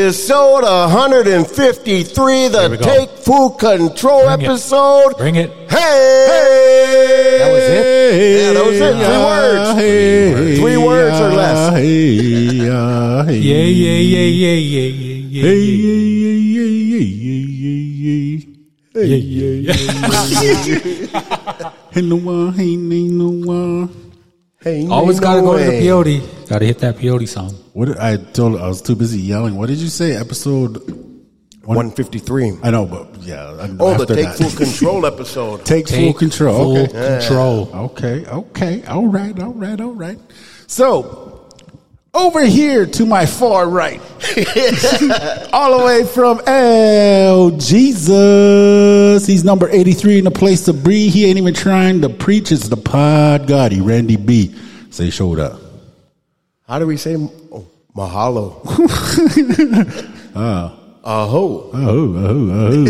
Episode 153, the. Take Full Control Bring it. episode. Bring it. Hey! That was it? Yeah, that was it. Three words. Hey, Three words or less. Hey, uh, hey, Yeah, yeah, yeah, yeah, yeah, yeah, Hey, yeah, yeah, yeah, yeah, yeah, yeah, yeah, yeah. yeah, yeah. Hey, no one, hey, no one. Hey, Always no gotta go to the way. peyote. Gotta hit that peyote song. What did- I told I was too busy yelling. What did you say? Episode 153. I know, but yeah. I- Oh, the Take that. Full Control episode. Take, full control. Full okay. control. Okay, okay, all right, all right, all right. So, over here to my far right, all the way from El Jesus, he's number 83 in the place to breathe. He ain't even trying to preach. It's the pod Gotti, Randy B. Say, showed up. How do we say? Oh, mahalo. Ah. Aho. Oh, oh, oh.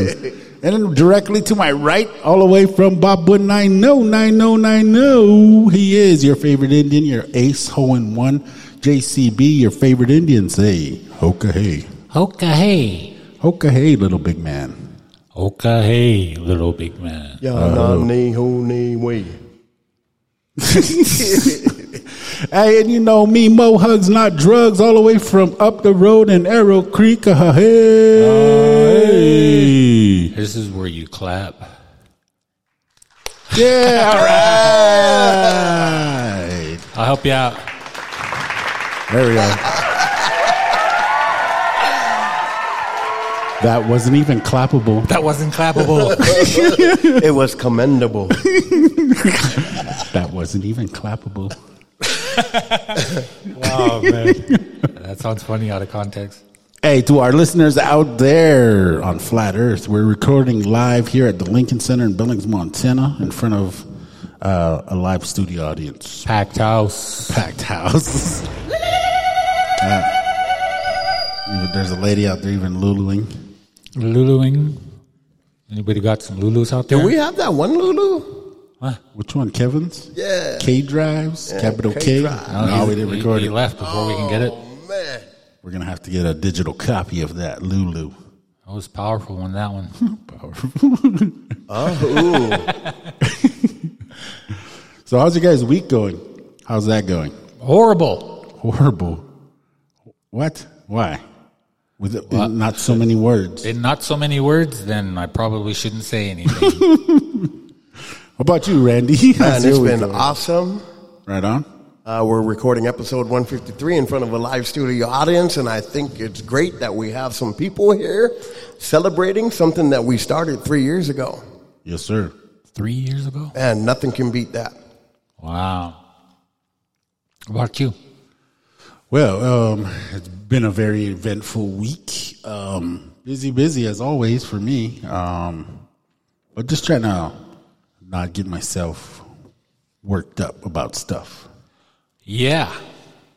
and then directly to my right, all the way from Bob Wood 909090, he is your favorite Indian, your ace, ho and one. JCB, your favorite Indian, say, Hoka hey. Hoka hey. Hoka hey, little big man. Hoka hey, little big man. Ya na ni ho ni we. Hey, and you know me, Mo Hugs, not drugs, all the way from up the road in Arrow Creek. Uh, hey. This is where you clap. Yeah, all right. I'll help you out. There we go. That wasn't even clappable. That wasn't clappable. It was commendable. That wasn't even clappable. oh man, that sounds funny out of context. Hey, to our listeners out there on Flat Earth, we're recording live here at the Lincoln Center in Billings, Montana, in front of uh, a live studio audience. Packed house. Packed house. Uh, there's a lady out there even luluing. Luluing. Anybody got some Lulus out there? Do we have that one Lulu? What? Which one, Kevin's? Yeah. K drives, capital K. K-Drive. No, he's- we didn't he- record he it. left before we can get it. Oh, man. We're gonna have to get a digital copy of that Lulu. That was powerful on that one. powerful. Oh, So, how's your guys' week going? How's that going? Horrible. Horrible. What? Why? With it, not so many words. In not so many words, then I probably shouldn't say anything. How about you, Randy? man, How's it's your week been going? awesome. Right on. Uh, we're recording episode 153 in front of a live studio audience, and I think it's great that we have some people here celebrating something that we started three years ago. Yes, sir. Three years ago? And nothing can beat that. Wow. How about you? Well, um, it's been a very eventful week. Um, busy, busy as always for me. Um, but just trying to not get myself worked up about stuff. Yeah.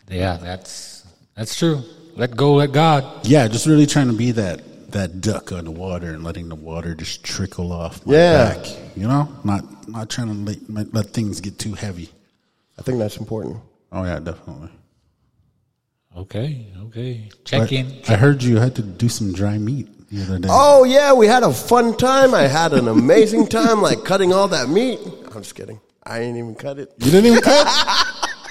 Yeah, that's that's true. Let go, let God. Yeah, just really trying to be that that duck on the water and letting the water just trickle off my Yeah. back. You know, not not trying to let, let things get too heavy. I think that's important. Oh yeah, definitely. Okay, okay. Check I, in. I heard you had to do some dry meat the other day. Oh, yeah, we had a fun time. I had an amazing time, like cutting all that meat. I'm just kidding. I ain't even cut it. You didn't even cut?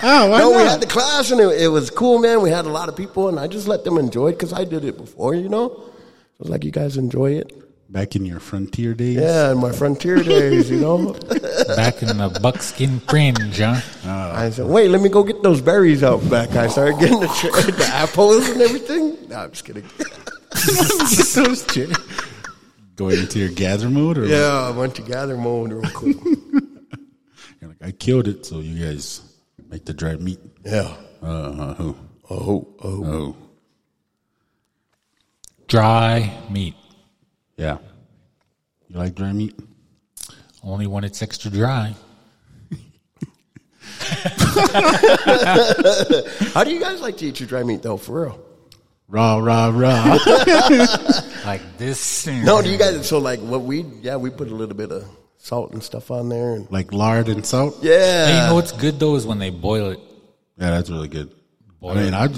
oh, why No, we had the class, and it, it was cool, man. We had a lot of people, and I just let them enjoy it because I did it before, you know? I was like, you guys enjoy it? Back in your frontier days? Yeah, in my frontier days, you know? Back in the buckskin fringe, huh? I said, wait, let me go get those berries out back. I started getting the, tra- the apples and everything. No, I'm just kidding. Those chairs. Going into your gather mode? Or Yeah, I went to gather mode real quick. You're like, I killed it, so you guys make the dry meat. Yeah. Uh, uh, oh, Oh, oh. oh. Dry meat. Yeah. You like dry meat? Only when it's extra dry. How do you guys like to eat your dry meat though? For real? Raw, raw, raw. Like this. No, do you guys? So like what we? Yeah, we put a little bit of salt and stuff on there. And, like lard and salt. yeah, Hey, you know what's good though is when they boil it. Yeah, that's really good. Boy. I mean, I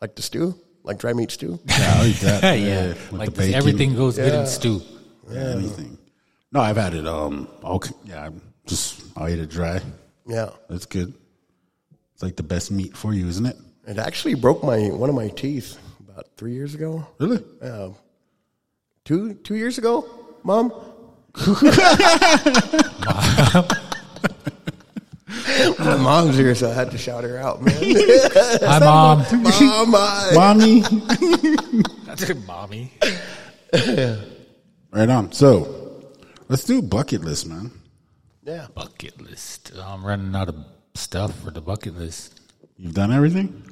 like the stew, like dry meat stew. yeah, I'll eat that. yeah, with like the this, bacon. everything goes good in stew. Yeah, anything. No, I've had it. Um, okay, yeah, I'm just I'll eat it dry. Yeah, That's good. It's like the best meat for you, isn't it? it actually broke my one of my teeth about three years ago. Really? Yeah, two two years ago, mom. My mom's here, so I had to shout her out, man. Hi, mom. Mom, I- Mommy. That's good, mommy. Yeah. Right on. So, let's do bucket list, man. yeah. Bucket list. I'm running out of stuff for the bucket list. You've done everything.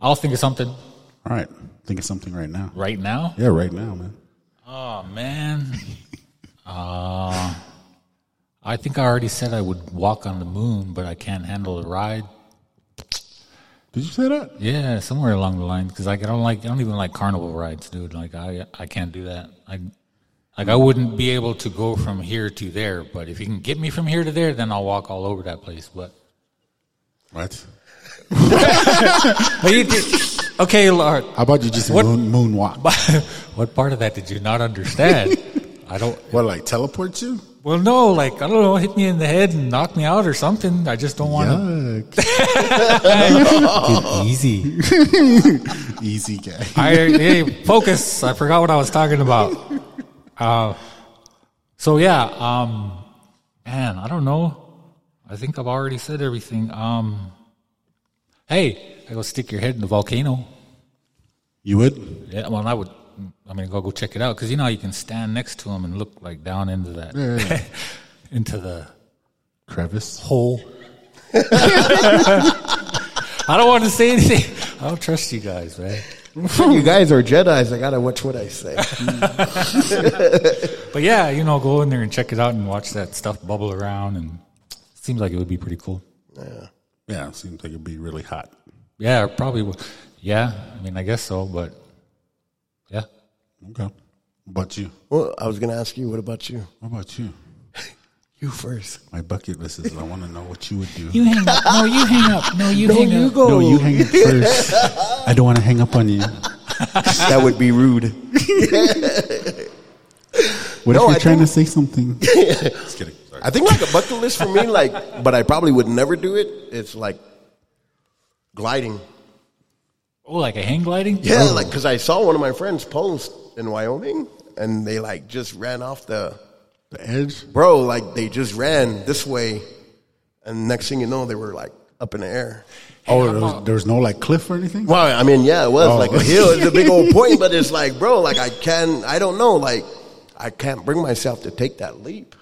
I'll think of something All right. Think of something right now. right now. Yeah, right now, man. Oh man. uh, I think I already said I would walk on the moon, but I can't handle the ride. Did you say that? Yeah, somewhere along the line because like I don't like I don't even like carnival rides, dude. Like I I can't do that. I like I wouldn't be able to go from here to there. But if you can get me from here to there, then I'll walk all over that place. But What? But you did- okay, Lord. How about you just What- moon, moonwalk? what part of that did you not understand? I don't. What, like teleport you? Well, no, like I don't know, hit me in the head and knock me out or something. I just don't want to. Easy. Easy guy. I hey, focus. I forgot what I was talking about. Uh, so yeah, um, man, I don't know. I think I've already said everything. Um, hey, I go stick your head in the volcano. You would? Yeah, well, I would. I mean, go go check it out because you know you can stand next to them and look like down into that, Yeah, yeah. into the Crevice. hole. I don't want to say anything. I don't trust you guys, man. You guys are Jedi's. I gotta watch what I say. But yeah, you know, go in there and check it out and watch that stuff bubble around, and it seems like it would be pretty cool. Yeah, Yeah, seems like it'd be really hot. Yeah, probably. Would. Yeah, I mean, I guess so, but yeah. Okay. What about you? well, I was gonna ask you. What about you? What about you? You first. My bucket list is I want to know what you would do. You hang up. No, you hang up. No, you hang up. go. no, you hang up first. I don't want to hang up on you. that would be rude. What No, if you're I trying think- to say something? Just kidding. Sorry. I think like a bucket list for me, like, but I probably would never do it. It's like gliding. Oh, like a hang gliding? Yeah, oh. like because I saw one of my friends post in Wyoming, and they like just ran off the The edge. bro. Like they just ran this way, and next thing you know, they were like up in the air. Oh, there was, there was no like cliff or anything. Well, I mean, yeah, it was Oh. like a hill. It's a big old point, but it's like, bro, like I can, I don't know, like I can't bring myself to take that leap.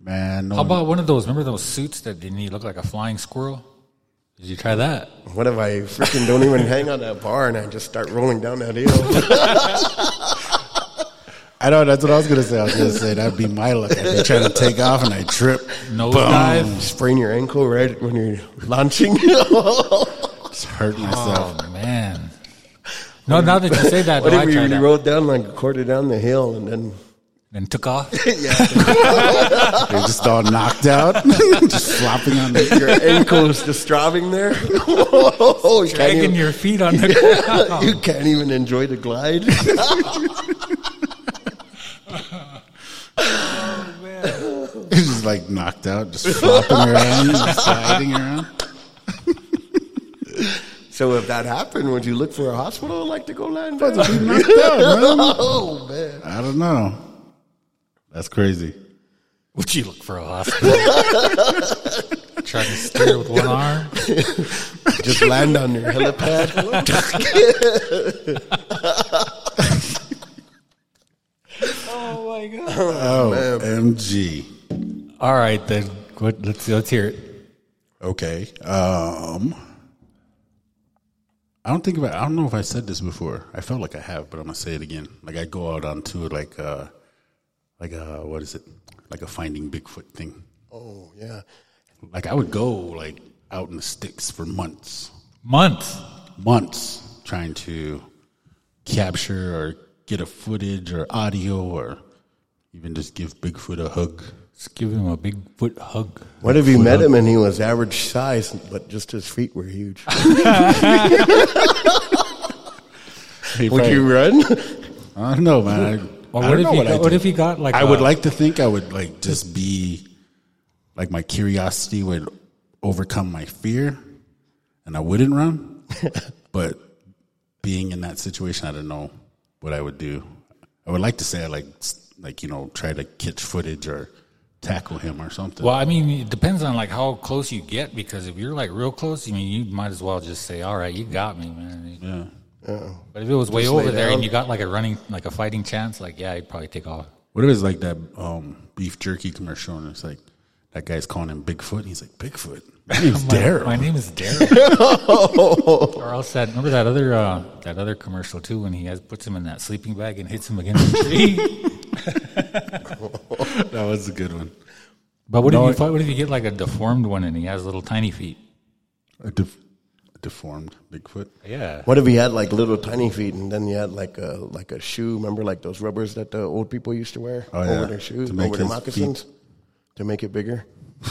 Man, no. How about one of those? Remember those suits that didn't you look like a flying squirrel? Did you try that? What if I freaking don't even hang on that bar and I just start rolling down that hill? I know that's what I was gonna say. I was gonna say that'd be my luck. I'd be trying to take off and I trip, Nose dive? Sprain your ankle right when you're launching. just hurt oh, myself. Oh man. No, now that you say that, what though, if I you tried really rode down like a quarter down the hill and then and took off. Yeah. You're just all knocked out, just flopping on the. your ankle's just throbbing there? Oh, you, can't Dragging even, your feet on the ground. you can't even enjoy the glide. He's just like knocked out, just flopping around, just sliding around. so if that happened, would you look for a hospital like to go land down? Be knocked. Oh man. I don't know. That's crazy. Would you look for a hospital? Trying to steer with one arm. Just land on your helipad. Oh, my god! Oh, MG. All right, then. What, let's let's hear it. Okay. Um, I don't think about. I don't know if I said this before. I felt like I have, but I'm gonna say it again. Like I go out onto like uh like a what is it? Like a finding Bigfoot thing. oh yeah. like I would go like out in the sticks for months, Months. months trying to capture or get a footage or audio or even just give Bigfoot a hug. Just give him a Bigfoot hug. What if you met him and he was average size, but just his feet were huge? Would you run? I don't know, man. I, Or I what don't if know he what got, what if he got like I a- would like to think I would like just be like my curiosity would overcome my fear and I wouldn't run. but being in that situation, I don't know what I would do. I would like to say I like like you know try to catch footage or tackle him or something. Well, I mean, it depends on like how close you get because if you're like real close, I mean, you might as well just say, "All right, you got me, man." yeah. But if it was way Just lay over there down. and you got like a running, like a fighting chance, like yeah, you'd probably take off. What if it's like that um, beef jerky commercial and it's like that guy's calling him Bigfoot? He's like Bigfoot. My name's Daryl. My name is Daryl. or else that remember that other uh, that other commercial too when he has puts him in that sleeping bag and hits him against the tree. that was a good one. but what No, if you fight, what if you get like a deformed one and he has little tiny feet? A, def- a deformed Bigfoot. Yeah. What if he had like little tiny feet and then he had like a like a shoe? Remember like those rubbers that the old people used to wear Oh, yeah. over their shoes, To make over their his moccasins, to make it bigger.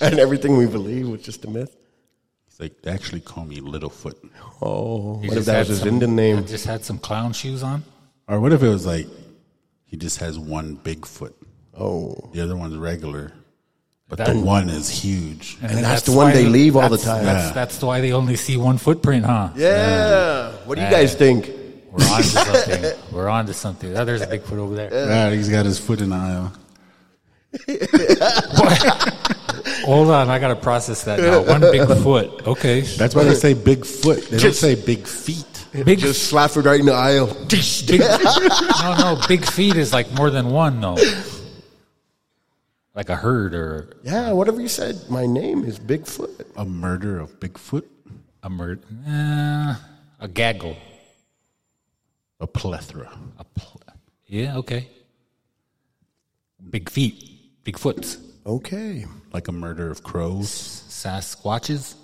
and everything we believe was just a myth. He's like, they actually call me Littlefoot. Oh, He what if just that was his some- Indian name? Just had some clown shoes on. Or what if it was like, he just has one big foot, Oh, the other one's regular, but That- the one is huge. And that's the one they why- leave all the time. That's, Yeah. that's why they only see one footprint, huh? yeah. What do you guys think? We're on to something. We're on to something. Oh, there's a Bigfoot over there. Ah, he's got his foot in the aisle. Hold on, I gotta process that now. One big foot. Okay. That's why they say big foot. They don't Just- say big feet. Big Just slap it right in the aisle. big No, no, big feet is like more than one though. Like a herd or Yeah, whatever you said. My name is Bigfoot. A murder of Bigfoot, a murder. Uh, a gaggle. a plethora. A pl- yeah, okay. Big feet. Big foots. Okay. Like a murder of crows. Sasquatches?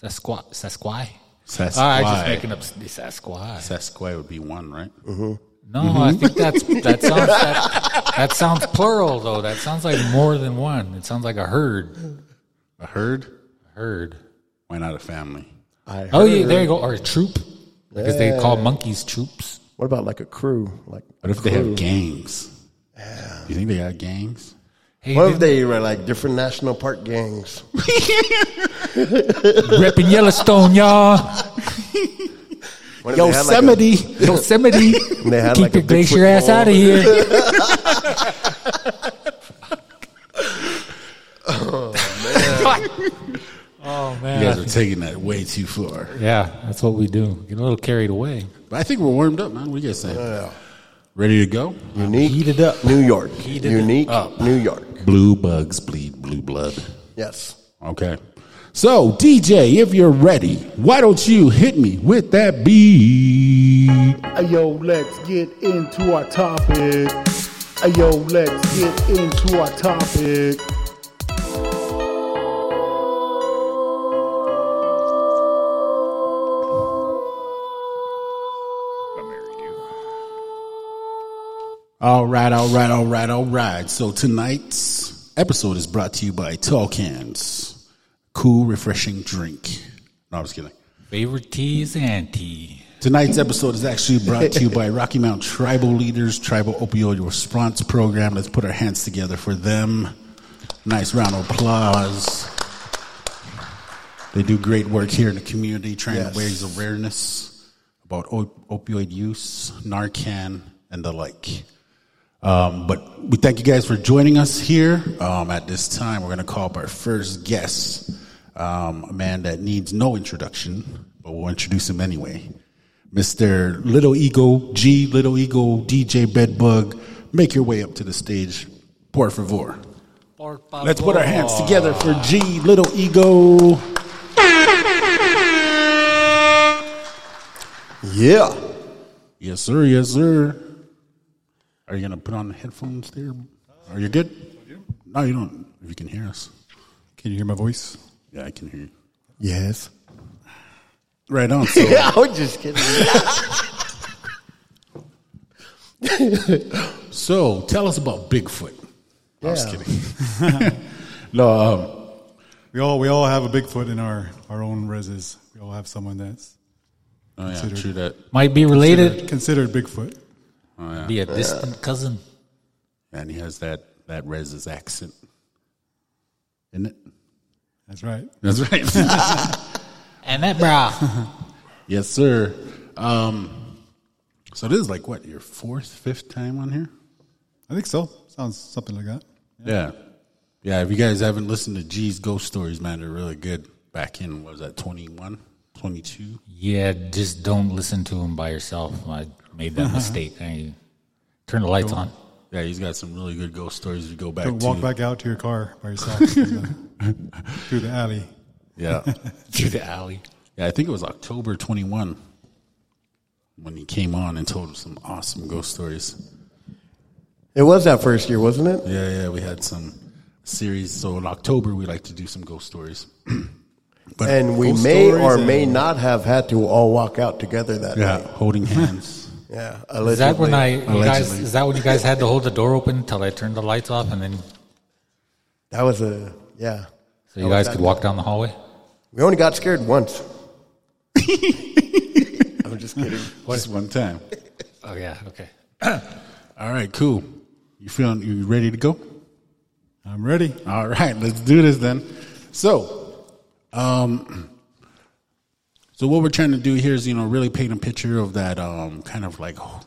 Sasqua Sasquai? Sasquai. Ah, I'm just making up s- Sasquai. Sasquai would be one, right? No, I mm-hmm. think that's that sounds that, that sounds plural though. That sounds like more than one. It sounds like a herd. A herd? A Herd. Why not a family? I Oh yeah, there you go. Or a troop. Because they call monkeys troops. What about like a crew? Like What if they have gangs? You think they got gangs? Hey, What if they were like different national park gangs? repping Yellowstone, y'all. What if they had, like, a- Yosemite. Yosemite. they had Keep like a your glacier Bigfoot ass bowl. out of here. oh you man. You guys are taking that way too far. Yeah, that's what we do. Get a little carried away. But I think we're warmed up, man. What do you guys say? Ready to go? Unique, Heat it up. New York. Heat Unique, up. New York. Blue bugs bleed blue blood. Yes. Okay. So, DJ, if you're ready, why don't you hit me with that beat? Yo, let's get into our topic. Yo, let's get into our topic. All right, all right, all right, all right. So tonight's episode is brought to you by Tall Cans, cool, refreshing drink. No, I was kidding. Favorite tea is anti. Tonight's episode is actually brought to you by Rocky Mountain Tribal Leaders Tribal Opioid Response Program. Let's put our hands together for them. Nice round of applause. They do great work here in the community, trying Yes. to raise awareness about op- opioid use, Narcan, and the like. Um, but we thank you guys for joining us here. Um, at this time, we're going to call up our first guest, um, a man that needs no introduction, but we'll introduce him anyway. Mr. Little Ego G, Little Ego DJ Bedbug, make your way up to the stage, por favor. Let's put our hands together for G, Little Ego. Yeah. Yes, sir. Yes, sir. Are you gonna put on the headphones there? Are you good? No, you don't. if you can hear us. Can you hear my voice? Yeah, I can hear you. Yes. Right on. So, I was just kidding. so tell us about Bigfoot. I was Yeah. kidding. no, um, We all we all have a Bigfoot in our our own reses. We all have someone that's oh yeah, Considered. true that. Might be related. considered Bigfoot. Oh yeah, Be a distant cousin. and he has that that Rez's accent, isn't it? That's right. That's right. And that bra. yes, sir. Um, so this is like what your fourth, fifth time on here? I think so. Sounds something like that. Yeah. Yeah, if you guys haven't listened to G's ghost stories, man, they're really good. Back in, what was that, 21, 22? yeah, just don't listen to them by yourself. I made that mistake. I turn the lights on. Yeah, he's got some really good ghost stories to go back Don't to. walk back out to your car by yourself through, uh, the, through the alley. Yeah. Through the alley. yeah, I think it was October 21 when he came on and told some awesome ghost stories. It was that first year, wasn't it? Yeah, yeah, we had some series. So in October, we like to do some ghost stories. but And we Ghost may stories or and- may not have had to all walk out together that yeah, night. holding hands. Yeah, Is that when I allegedly. you guys is that when you guys had to hold the door open until I turned the lights off and then That was a yeah. so you guys could walk down the hallway? We only got scared once. I'm just kidding. Just one time. Oh yeah, okay. All right, cool. You feeling you ready to go? I'm ready. All right, let's do this then. So, um, so what we're trying to do here is, you know, really paint a picture of that, um, kind of like oh,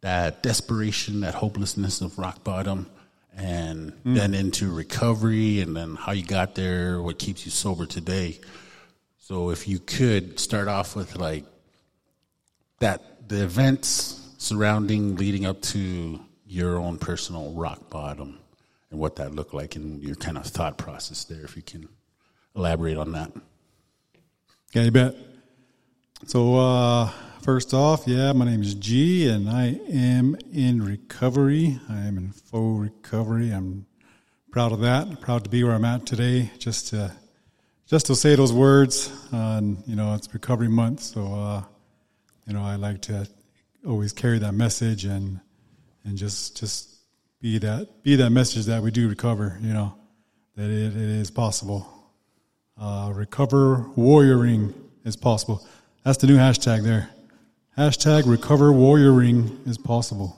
that desperation, that hopelessness of rock bottom, and then into recovery, and then how you got there, what keeps you sober today. So, if you could start off with like that, the events surrounding leading up to your own personal rock bottom and what that looked like and your kind of thought process there, if you can elaborate on that. Yeah, you bet. So, uh, first off, yeah, my name is G, and I am in recovery. I am in full recovery. I'm proud of that. Proud to be where I'm at today. Just to, just to say those words. Uh, and, you know, it's recovery month, so uh, you know, I like to always carry that message and and just just be that be that message that we do recover. You know, that it, it is possible. Uh, recover warrioring is possible. That's the new hashtag there. Hashtag recover warrioring is possible.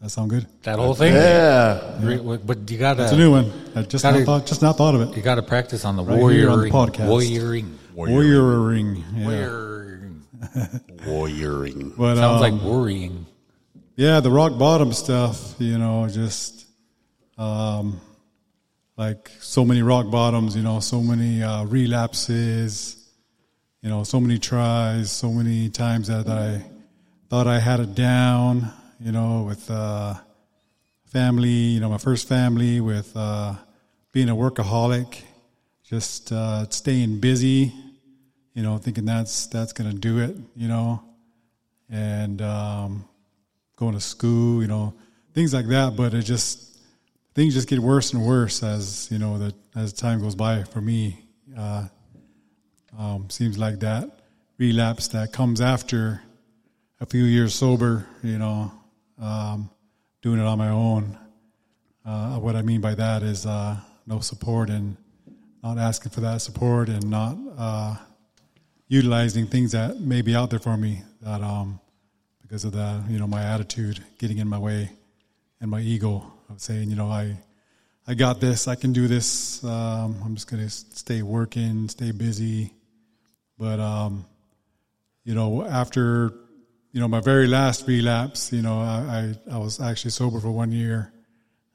That sound good? That whole thing? Yeah. Re- But you gotta It's a new one. I just Gotta- not thought, just not thought of it. you gotta practice on the Right warrior on the podcast. warrioring. Warrioring. Yeah. Warrioring. Warrioring. But Sounds um, like worrying. Yeah, the rock bottom stuff, you know, just um, like so many rock bottoms, you know, so many uh, relapses, you know, so many tries, so many times that I thought I had it down, you know, with uh, family, you know, my first family, with uh, being a workaholic, just uh, staying busy, you know, thinking that's that's gonna do it, you know, and um, going to school, you know, things like that. But it just things just get worse and worse as you know that as time goes by. For me, uh, um, seems like that relapse that comes after a few years sober, you know, um, doing it on my own. Uh, what I mean by that is uh, no support and not asking for that support and not uh, utilizing things that may be out there for me that um, because of the you know my attitude getting in my way and my ego of saying you know I I got this I can do this um, I'm just gonna stay working stay busy but um, you know after you know my very last relapse you know I I, I was actually sober for one year.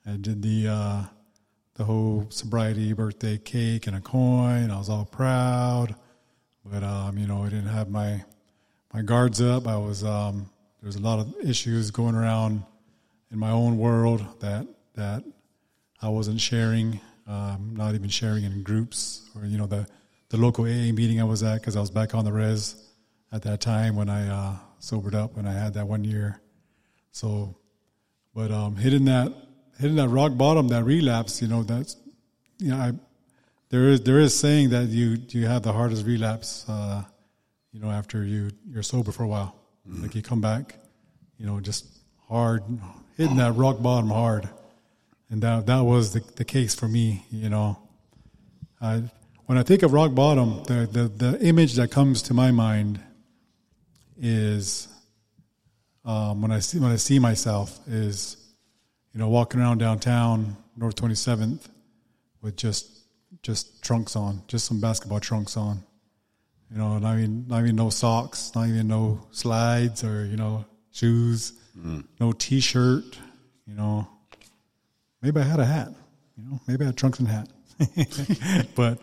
I did the uh, the whole sobriety birthday cake and a coin. I was all proud. But um, you know I didn't have my my guards up. I was um, there was a lot of issues going around in my own world that that I wasn't sharing, um, not even sharing in groups or you know the the local AA meeting I was at because I was back on the res at that time when I uh, sobered up when I had that one year. So, but um, hitting that hitting that rock bottom, that relapse, you know, that's you know, I, there is there is saying that you you have the hardest relapse, uh, you know, after you you're sober for a while. Like you come back, you know, just hard, hitting that rock bottom hard, and that that was the the case for me. You know, I when I think of rock bottom, the the the image that comes to my mind is um, when I see when I see myself is you know walking around downtown North Twenty Seventh with just just trunks on, just some basketball trunks on. You know, not even not even no socks, not even no slides or you know shoes, no T-shirt. You know, maybe I had a hat. You know, maybe I had trunks and hat. but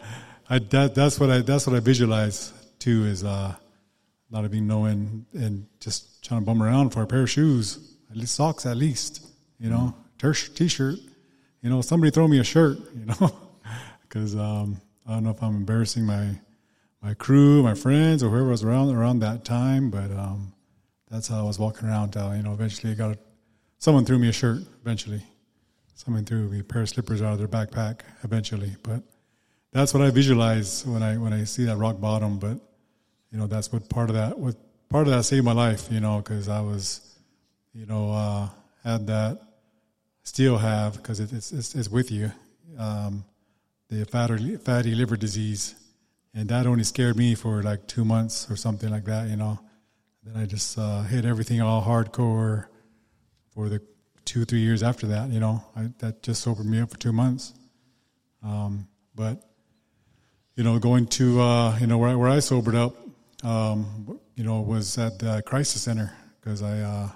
I that that's what I that's what I visualize too is uh, not even knowing and just trying to bum around for a pair of shoes, at least socks, at least you know, t-shirt. You know, somebody throw me a shirt. You know, because um, I don't know if I'm embarrassing my my crew, my friends, or whoever was around around that time, but um, that's how I was walking around. Till, you know, eventually I got a, someone threw me a shirt. Eventually, someone threw me a pair of slippers out of their backpack. Eventually, but that's what I visualize when I when I see that rock bottom. But you know, that's what part of that what part of that saved my life. You know, because I was, you know, uh, had that, still have because it, it's, it's it's with you. Um, the fatty, fatty liver disease, and that only scared me for like two months or something like that. You know, then I just uh, hit everything all hardcore for the two three years after that. You know, I, that just sobered me up for two months. Um, but you know, going to uh, you know where, where I sobered up, um, you know, was at the crisis center because I uh,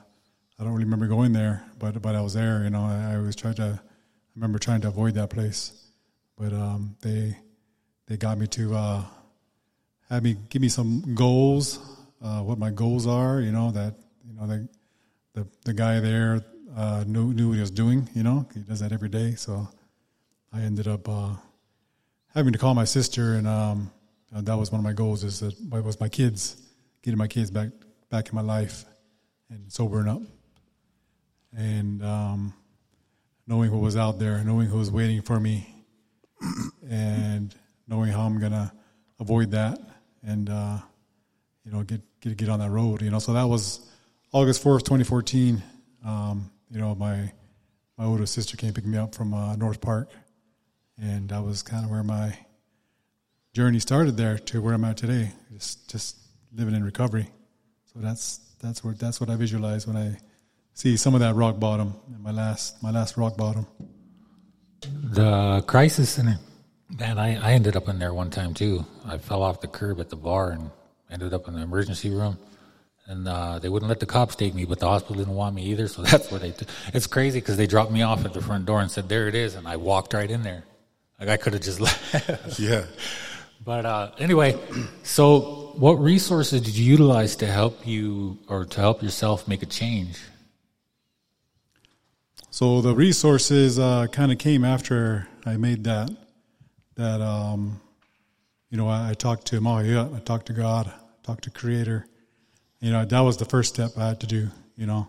I don't really remember going there, but but I was there. You know, I, I always tried to. I remember trying to avoid that place, but um, they they got me to uh, have me give me some goals, uh, what my goals are. You know that you know the the, the guy there uh, knew knew what he was doing. You know, he does that every day. So I ended up uh, having to call my sister, and um, uh, that was one of my goals. Is that was my kids, getting my kids back back in my life, and sobering up, and um, knowing what was out there, knowing who was waiting for me, and knowing how I'm gonna avoid that, and uh, you know get get get on that road. You know, so that was August fourth, 2014. Um, you know, my my older sister came pick me up from uh, North Park, and that was kind of where my journey started there to where I'm at today. Just just living in recovery. So that's that's where that's what I visualize when I see some of that rock bottom. My last my last rock bottom. The crisis center. Man, I, I ended up in there one time too. I fell off the curb at the bar and ended up in the emergency room. And uh, they wouldn't let the cops take me, but the hospital didn't want me either. So that's what they. T- it's crazy because they dropped me off at the front door and said, "There it is," and I walked right in there. Like I could have just left. Yeah. But uh, anyway, so what resources did you utilize to help you or to help yourself make a change? So the resources uh, kind of came after I made that. That um, you know, I, I talked to Mahayut, I talked to God, I talked to Creator. You know, that was the first step I had to do. You know,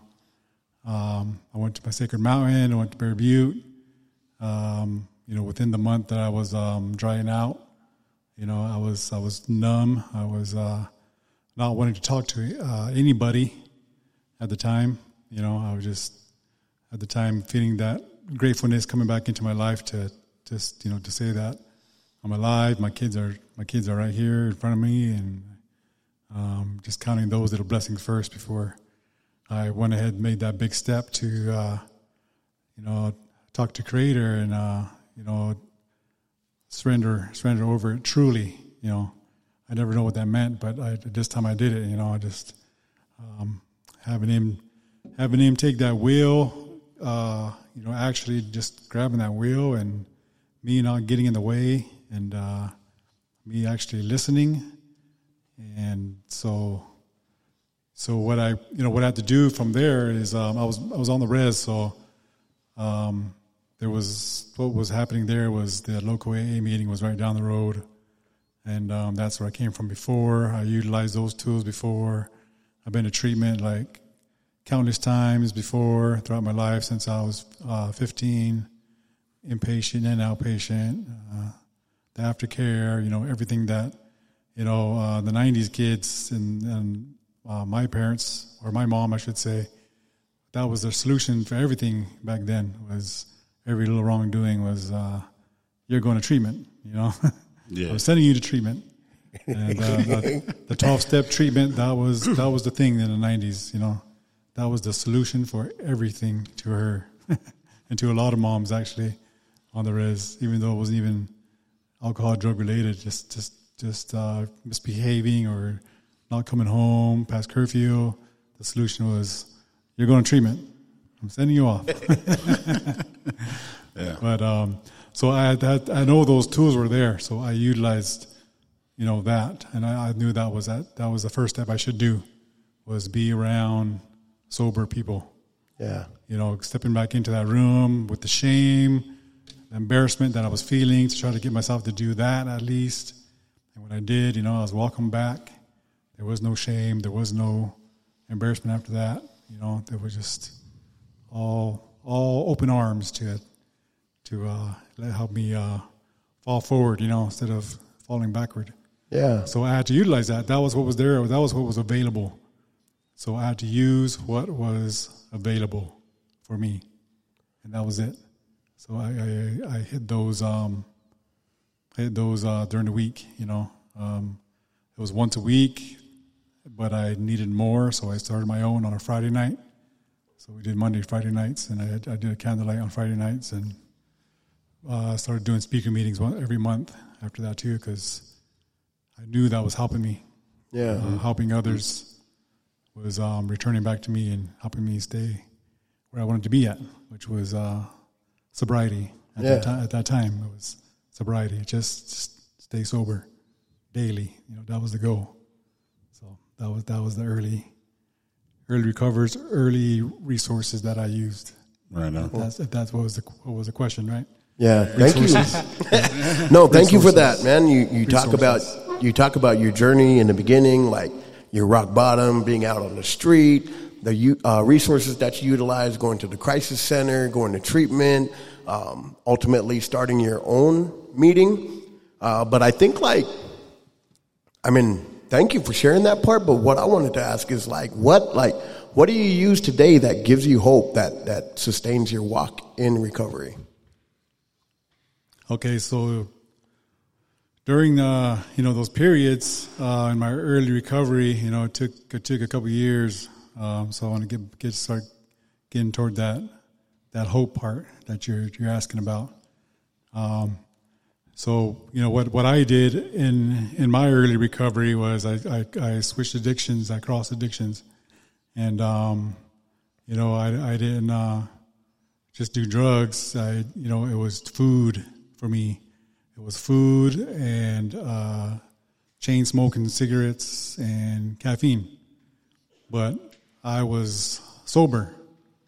um, I went to my sacred mountain. I went to Bear Butte. Um, you know, within the month that I was um, drying out, you know, I was I was numb. I was uh, not wanting to talk to uh, anybody at the time. You know, I was just at the time feeling that gratefulness coming back into my life to just you know to say that I'm alive. My kids are my kids are right here in front of me, and um, just counting those little blessings first before I went ahead and made that big step to uh, you know talk to Creator and uh, you know surrender surrender over it truly. You know, I never know what that meant, but I, this time I did it. You know, I just um, having him having him take that wheel. Uh, you know, actually just grabbing that wheel and me not getting in the way and uh, me actually listening. And so, so what I you know what I had to do from there is um, I was I was on the res, so um, there was what was happening there was the local AA meeting was right down the road, and um, that's where I came from before. I utilized those tools before. I've been to treatment like countless times before throughout my life since I was uh, 15. inpatient and outpatient, uh, the aftercare, you know, everything that, you know, uh, the 90s kids and, and uh, my parents, or my mom, I should say, that was the solution for everything back then was every little wrongdoing was, uh, you're going to treatment, you know? Yeah. I'm sending you to treatment. And uh, the, 12 step treatment, that was, that was the thing in the 90s, you know? That was the solution for everything to her and to a lot of moms actually on the res, even though it wasn't even alcohol, drug related, just, just, just uh, misbehaving or not coming home past curfew. The solution was, you're going to treatment. I'm sending you off. Yeah. But um, so I that I know those tools were there, so I utilized, you know, that, and I, I knew that was that that was the first step I should do, was be around sober people. Yeah. You know, stepping back into that room with the shame, the embarrassment that I was feeling to try to get myself to do that at least. And when I did, you know, I was welcomed back. There was no shame. There was no embarrassment after that. You know, there was just all all open arms to to uh, help me uh, fall forward. You know, instead of falling backward. Yeah. So I had to utilize that. That was what was there. That was what was available. So I had to use what was available for me, and that was it. So I I, I hit those um, I hit those uh, during the week. You know, um, it was once a week, but I needed more, so I started my own on a Friday night. So we did Monday, Friday nights, and I, had, I did a candlelight on Friday nights, and uh, I started doing speaker meetings one, every month after that too, because I knew that was helping me. Yeah. Uh, helping others was um, returning back to me and helping me stay where I wanted to be at, which was uh, sobriety. At, Yeah. that time, at that time, it was sobriety. Just, just stay sober daily. You know, that was the goal. So that was that was the early, early recovers, early resources that I used. Right now. If that's, if that's what was the what was the question, right? Yeah, thank you. no, thank you for that, man. You you talk about you talk about your journey in the beginning, like your rock bottom, being out on the street, the u- uh, resources that you utilize, going to the crisis center, going to treatment, um, ultimately starting your own meeting. Uh, but I think like, I mean, thank you for sharing that part. But what I wanted to ask is like, what like what do you use today that gives you hope that that sustains your walk in recovery? Okay, so during uh, you know those periods uh, in my early recovery, you know, it took it took a couple years. Um, so I want to get get start getting toward that that hope part that you're you're asking about. Um, so you know what what I did in in my early recovery was I I, I switched addictions, I crossed addictions, and um, you know I I didn't. Uh, just do drugs. I, you know, it was food for me. It was food and uh, chain smoking cigarettes and caffeine. But I was sober,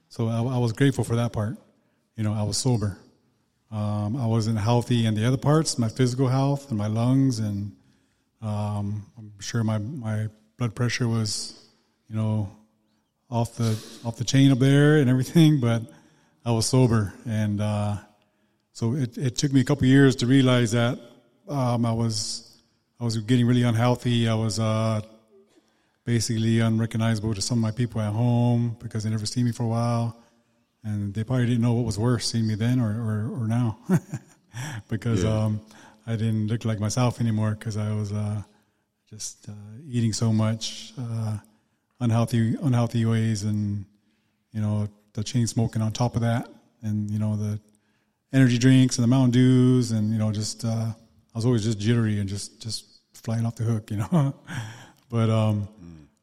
so I, I was grateful for that part. You know, I was sober. Um, I wasn't healthy in the other parts, my physical health and my lungs, and um, I'm sure my my blood pressure was, you know, off the off the chain up there and everything, but I was sober, and uh, so it, it took me a couple years to realize that um, I was I was getting really unhealthy. I was uh, basically unrecognizable to some of my people at home because they never seen me for a while, and they probably didn't know what was worse, seeing me then or or, or now, because um, I didn't look like myself anymore because I was uh, just uh, eating so much uh, unhealthy unhealthy ways and you know the chain smoking on top of that, and you know the energy drinks and the Mountain Dews, and you know just uh, I was always just jittery and just just flying off the hook, you know. but um,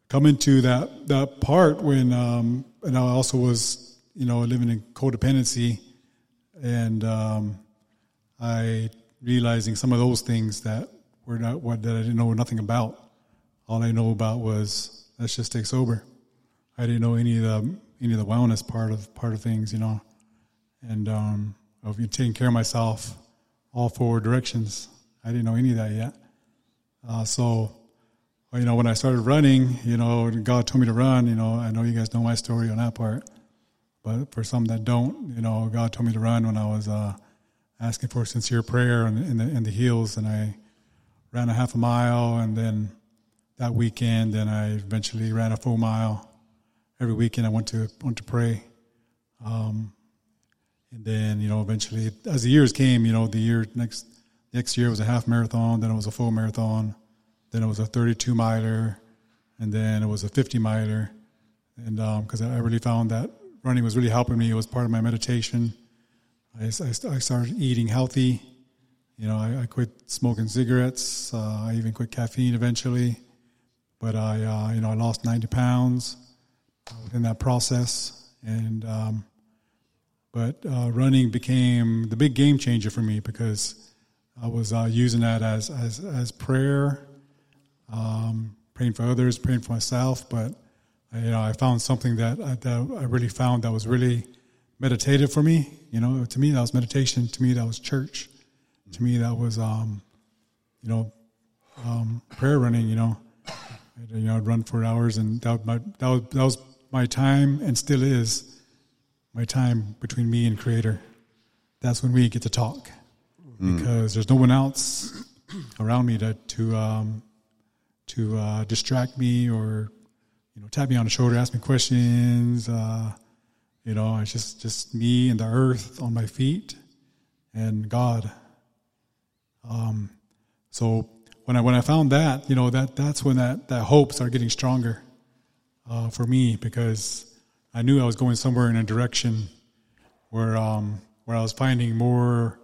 coming to that that part when um, and I also was you know living in codependency, and um, I realizing some of those things that were not what that I didn't know nothing about. All I know about was let's just stay sober. I didn't know any of the any of the wellness part of part of things, you know, and um, of taking care of myself, all four directions. I didn't know any of that yet. Uh, so, you know, when I started running, you know, God told me to run. You know, I know you guys know my story on that part, but for some that don't, you know, God told me to run when I was uh, asking for sincere prayer in, in the in the hills, and I ran a half a mile, and then that weekend, then I eventually ran a full mile. Every weekend, I went to went to pray. Um, and then, you know, eventually, as the years came, you know, the year next next year was a half marathon, then it was a full marathon, then it was a 32 miler, and then it was a 50 miler. And because I really found that running was really helping me, it was part of my meditation. I, I, I started eating healthy. You know, I, I quit smoking cigarettes. Uh, I even quit caffeine eventually. But I, uh, you know, I lost 90 pounds in that process. And, um, but uh, running became the big game changer for me because I was uh, using that as as as prayer, um, praying for others, praying for myself. But you know, I found something that I, that I really found that was really meditative for me. You know, to me that was meditation. To me that was church. To me that was um, you know um, prayer running. You know, I'd, you know I'd run for hours, and that my that was, that was my time, and still is my time between me and Creator. That's when we get to talk because there's no one else around me to to um, to uh, distract me or you know tap me on the shoulder, ask me questions. Uh, you know, it's just just me and the earth on my feet and God. Um, so when I when I found that, you know that that's when that that hope started getting stronger uh, for me because I knew I was going somewhere in a direction where um, where I was finding more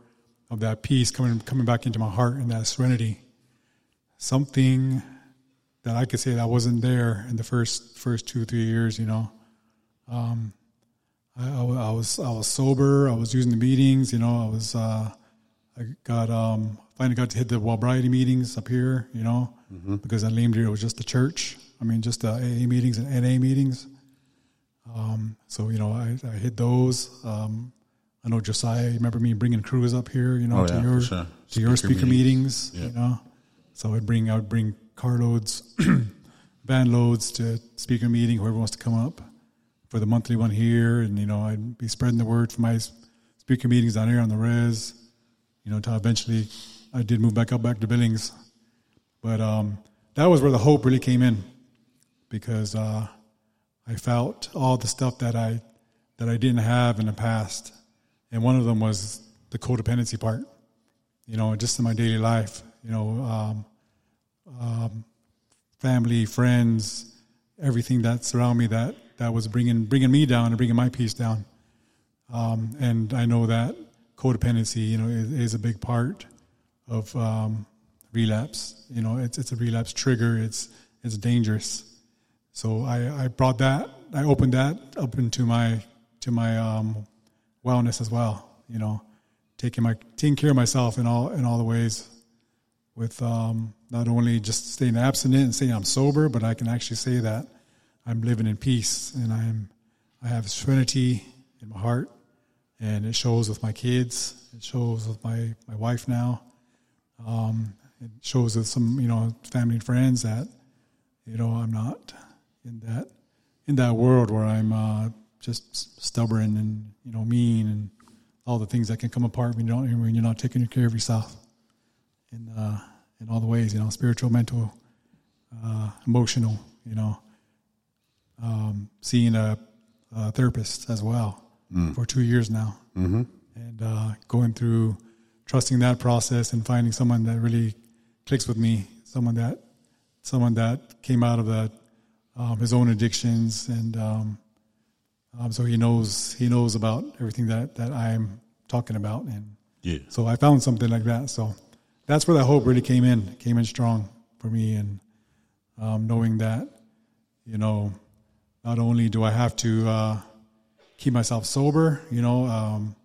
of that peace coming coming back into my heart and that serenity. Something that I could say that wasn't there in the first first two three years. You know, um, I, I, I was I was sober. I was using the meetings. You know, I was uh, I got um, finally got to hit the Wellbriety meetings up here. You know, because I named it it was just the church. I mean, just the AA meetings and NA meetings. Um, so you know, I, I hit those. Um, I know Josiah. Remember me bringing crews up here, you know, Oh, to yeah, your sure. to your Speaker speaker meetings. You know, so I'd bring I would bring car loads, van loads to speaker meeting. Whoever wants to come up for the monthly one here, and you know, I'd be spreading the word for my speaker meetings down here on the res. You know, until eventually I did move back up back to Billings, but um, that was where the hope really came in because. Uh, I felt all the stuff that I that I didn't have in the past, and one of them was the codependency part. You know, just in my daily life. You know, um, um, family, friends, everything that's around me that that was bringing bringing me down and bringing my peace down. Um, and I know that codependency, you know, is, is a big part of um, relapse. You know, it's it's a relapse trigger. It's it's dangerous. So I, I brought that, I opened that up into my to my um, wellness as well. You know, taking my taking care of myself in all in all the ways, with um, not only just staying abstinent and saying I'm sober, but I can actually say that I'm living in peace and I'm I have serenity in my heart, and it shows with my kids. It shows with my my wife now. Um, it shows with some you know family and friends that you know i'm not in that in that world where i'm uh, just stubborn and you know mean and all the things that can come apart when you don't when you're not taking care of yourself in uh, in all the ways you know spiritual mental uh, emotional you know um, seeing a, a therapist as well for two years now mm-hmm. and uh, going through trusting that process and finding someone that really clicks with me someone that someone that came out of that um, his own addictions and um, um, so he knows he knows about everything that that I'm talking about and Yeah. so I found something like that so that's where that hope really came in came in strong for me and um, knowing that you know not only do I have to uh, keep myself sober you know um,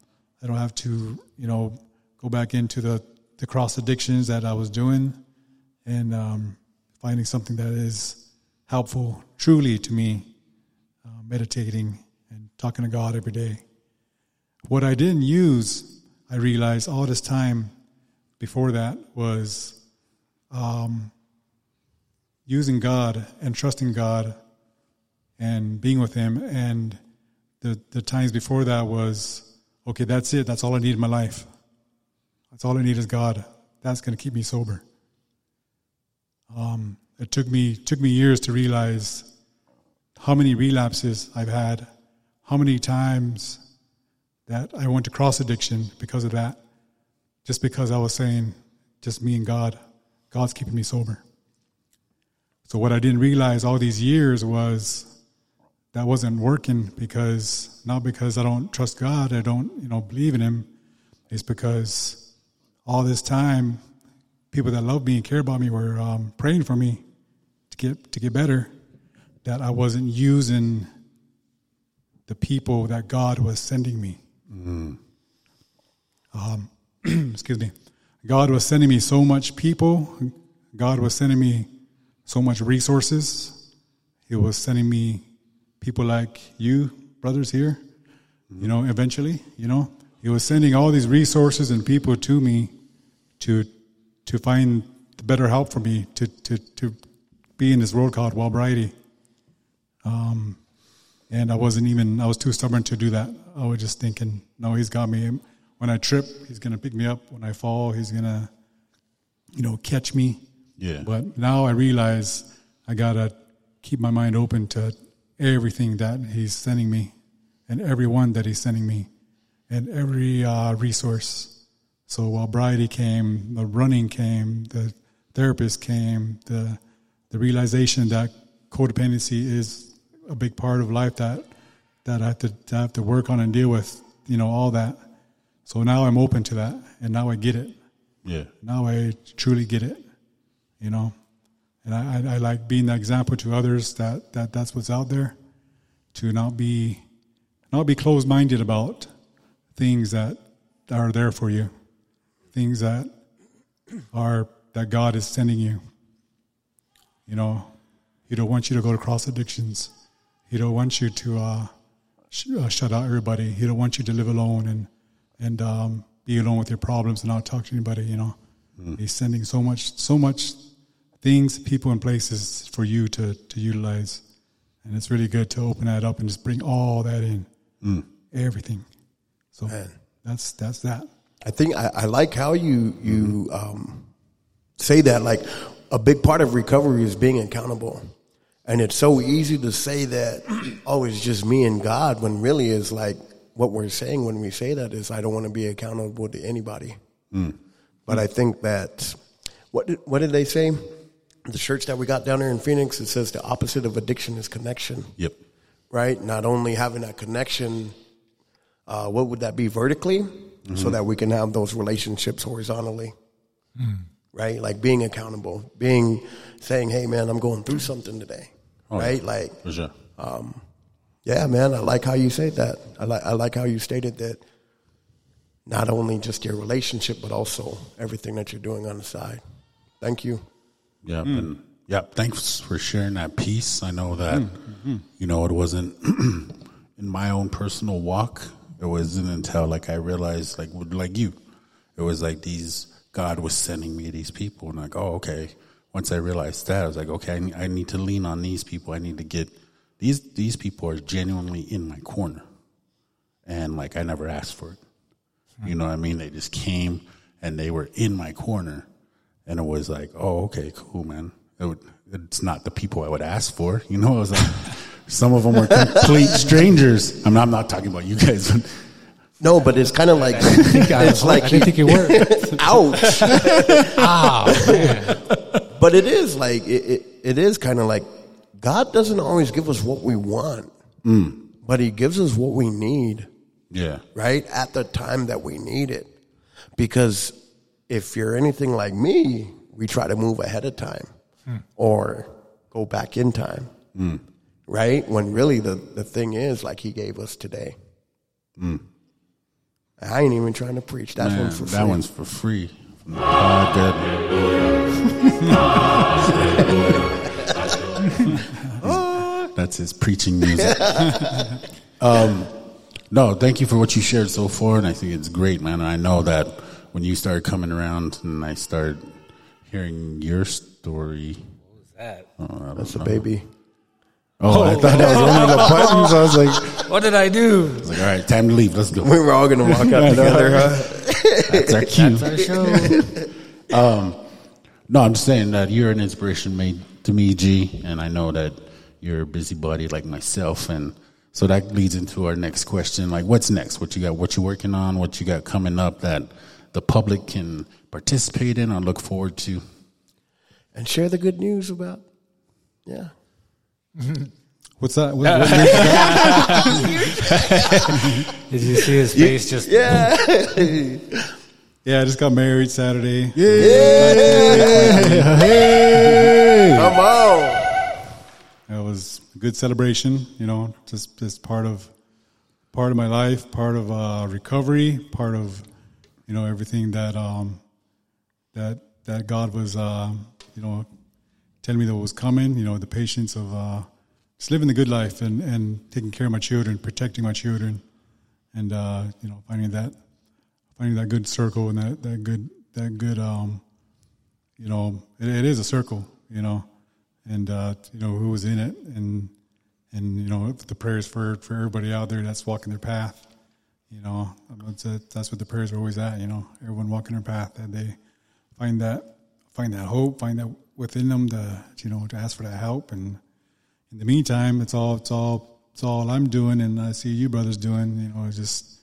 I don't have to you know go back into the the cross addictions that I was doing and um, finding something that is helpful truly to me, uh, meditating and talking to God every day. What I didn't use, I realized all this time before that was um, using God and trusting God and being with Him. And the, the times before that was, okay, that's it. That's all I need in my life. That's all I need is God. That's going to keep me sober. Um, it took me took me years to realize how many relapses I've had, how many times that I went to cross addiction because of that, just because I was saying, just me and God, God's keeping me sober. So what I didn't realize all these years was that wasn't working because not because I don't trust God, I don't you know believe in Him. It's because all this time, people that love me and care about me were um, praying for me to get to get better. That I wasn't using the people that God was sending me. Um, excuse me. God was sending me so much people. God was sending me so much resources. He was sending me people like you, brothers here, you know, eventually, you know. He was sending all these resources and people to me to to find the better help for me to to to be in this world called Wellbriety. Um and I wasn't even I was too stubborn to do that. I was just thinking, no, he's got me. When I trip, he's gonna pick me up. When I fall, he's gonna, you know, catch me. Yeah. But now I realize I gotta keep my mind open to everything that he's sending me, and everyone that he's sending me, and every uh, resource. So Wellbriety came, the running came, the therapist came, the the realization that codependency is a big part of life that that I have to, I have to work on and deal with, you know, all that. So now I'm open to that, and now I get it. Yeah. Now I truly get it, you know, and I, I, I like being that example to others that, that that's what's out there, to not be not be closed minded about things that are there for you, things that are that God is sending you. You know, He don't want you to go to cross addictions. He don't want you to uh, sh- uh, shut out everybody. He don't want you to live alone and and um, be alone with your problems and not talk to anybody. You know, He's sending so much, so much things, people, and places for you to to utilize, and it's really good to open that up and just bring all that in, everything. So that's that's that. I think I, I like how you you um, say that. Like a big part of recovery is being accountable, and it's so easy to say that. Oh, it's just me and God. When really is like what we're saying when we say that is I don't want to be accountable to anybody. Hmm. But I think that what did, what did they say? The church that we got down there in Phoenix it says the opposite of addiction is connection Yep. right? Not only having that connection, uh, what would that be vertically, mm-hmm. so that we can have those relationships horizontally, hmm. right? Like being accountable, being saying, "Hey, man, I'm going through something today," oh, right? Like, For sure. Um, yeah, man, I like how you say that. I like I like how you stated that. Not only just your relationship, but also everything that you're doing on the side. Thank you. Yeah, hmm. and yeah, thanks for sharing that piece. I know that hmm, hmm, you know it wasn't in my own personal walk. It wasn't until like I realized, like like you, it was like these God was sending me these people, and like, oh, okay. Once I realized that, I was like, okay, I need, I need to lean on these people. I need to get these these people are genuinely in my corner, and like I never asked for it. You know what I mean? They just came and they were in my corner, and it was like, oh, okay, cool, man. It would, it's not the people I would ask for, you know. It was like some of them were complete strangers. I'm not, I'm not talking about you guys. But No, but it's kind of like I, it's like I didn't think it worked. ouch. Ah, man. But it is like it, it, it is kind of like God doesn't always give us what we want, mm. but He gives us what we need, yeah, right at the time that we need it. Because if you're anything like me, we try to move ahead of time hmm. or go back in time, mm. right? When really the the thing is like He gave us today. Mm. I ain't even trying to preach. That Man, one's for that free. one's for free. From the pod that- That's his preaching music. um, no, thank you for what you shared so far, and I think it's great, man. And I know that when you started coming around and I started hearing your story. What was that? Oh, That's a baby. Oh, I thought that was one of the buttons. I was like, What did I do? I was like, all right, time to leave. Let's go. We were all gonna walk out together, huh? That's our cue. That's our show. No, I'm just saying that you're an inspiration made to me, G, and I know that you're a busybody like myself, and so that leads into our next question: like, what's next? What you got? What you working on? What you got coming up that the public can participate in or look forward to? and share the good news about. Yeah. What's that? What, what Did you see his face just? Yeah. Yeah, I just got married Saturday. Yeah, come on. It was a good celebration, you know, just just part of part of my life, part of uh, recovery, part of you know everything that um, that that God was uh, you know telling me that was coming. You know, the patience of uh, just living the good life and and taking care of my children, protecting my children, and uh, you know finding that finding that good circle and that that good that good um, you know it, it is a circle, you know and uh, you know who was in it, and and you know the prayers for for everybody out there that's walking their path. You know, that's, that's what the prayers are always at. You know, everyone walking their path, that they find that find that hope, find that within them to you know to ask for that help. And in the meantime, it's all it's all it's all I'm doing, and I see you brothers doing. You know, just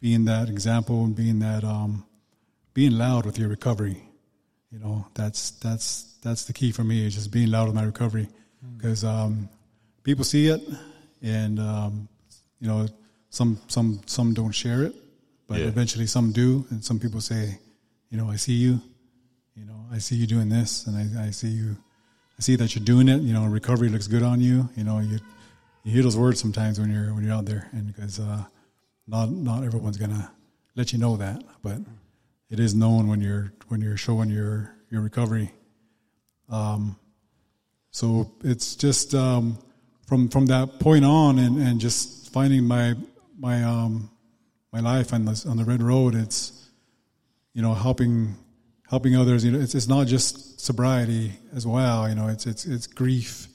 being that example and being that um, being loud with your recovery. You know, that's that's that's the key for me is just being loud with my recovery because um, people see it, and um, you know, some some some don't share it, but Yeah. eventually some do, and some people say, you know, I see you, you know, I see you doing this, and I, I see you, I see that you're doing it. You know, recovery looks good on you. You know, you you hear those words sometimes when you're when you're out there, and because uh, not not everyone's gonna let you know that, but it is known when you're when you're showing your your recovery. Um, so it's just um, from from that point on, and, and just finding my my um, my life on the on the red road. It's you know helping helping others. You know, it's it's not just sobriety as well. You know, it's it's it's grief.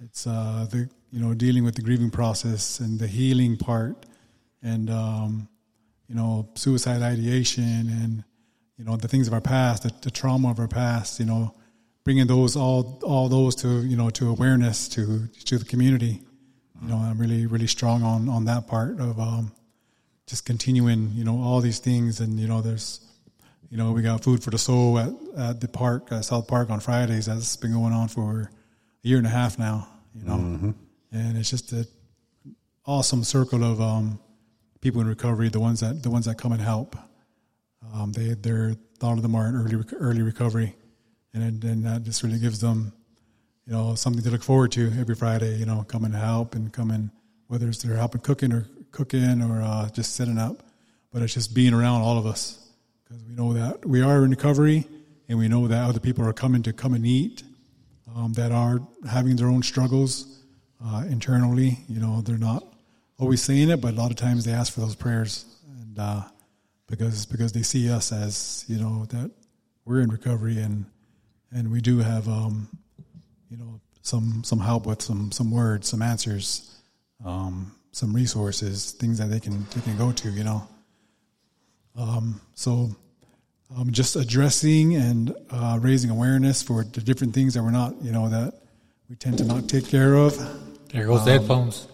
It's uh, the you know dealing with the grieving process and the healing part, and um, you know suicide ideation and you know the things of our past, the, the trauma of our past. You know, bringing those all all those to you know to awareness to to the community. You know, I'm really really strong on on that part of um, just continuing. You know, all these things, and you know, there's you know, we got food for the soul at, at the park, uh, South Park on Fridays. That's been going on for a year and a half now, you know. And it's just an awesome circle of um, people in recovery, the ones that the ones that come and help. Um, they they're a lot of them are in early early recovery, and and that just really gives them, you know, something to look forward to every Friday. You know, come and help and come and whether it's they're helping cooking or cooking or uh, just setting up, but it's just being around all of us because we know that we are in recovery and we know that other people are coming to come and eat um, that are having their own struggles uh, internally. You know, they're not always saying it, but a lot of times they ask for those prayers, and uh, because because they see us as you know that we're in recovery and and we do have um, you know some some help with some some words, some answers, um, some resources, things that they can they can go to. You know. Um, so um, just addressing and uh, raising awareness for the different things that we're not, you know, that we tend to not take care of. There goes the headphones.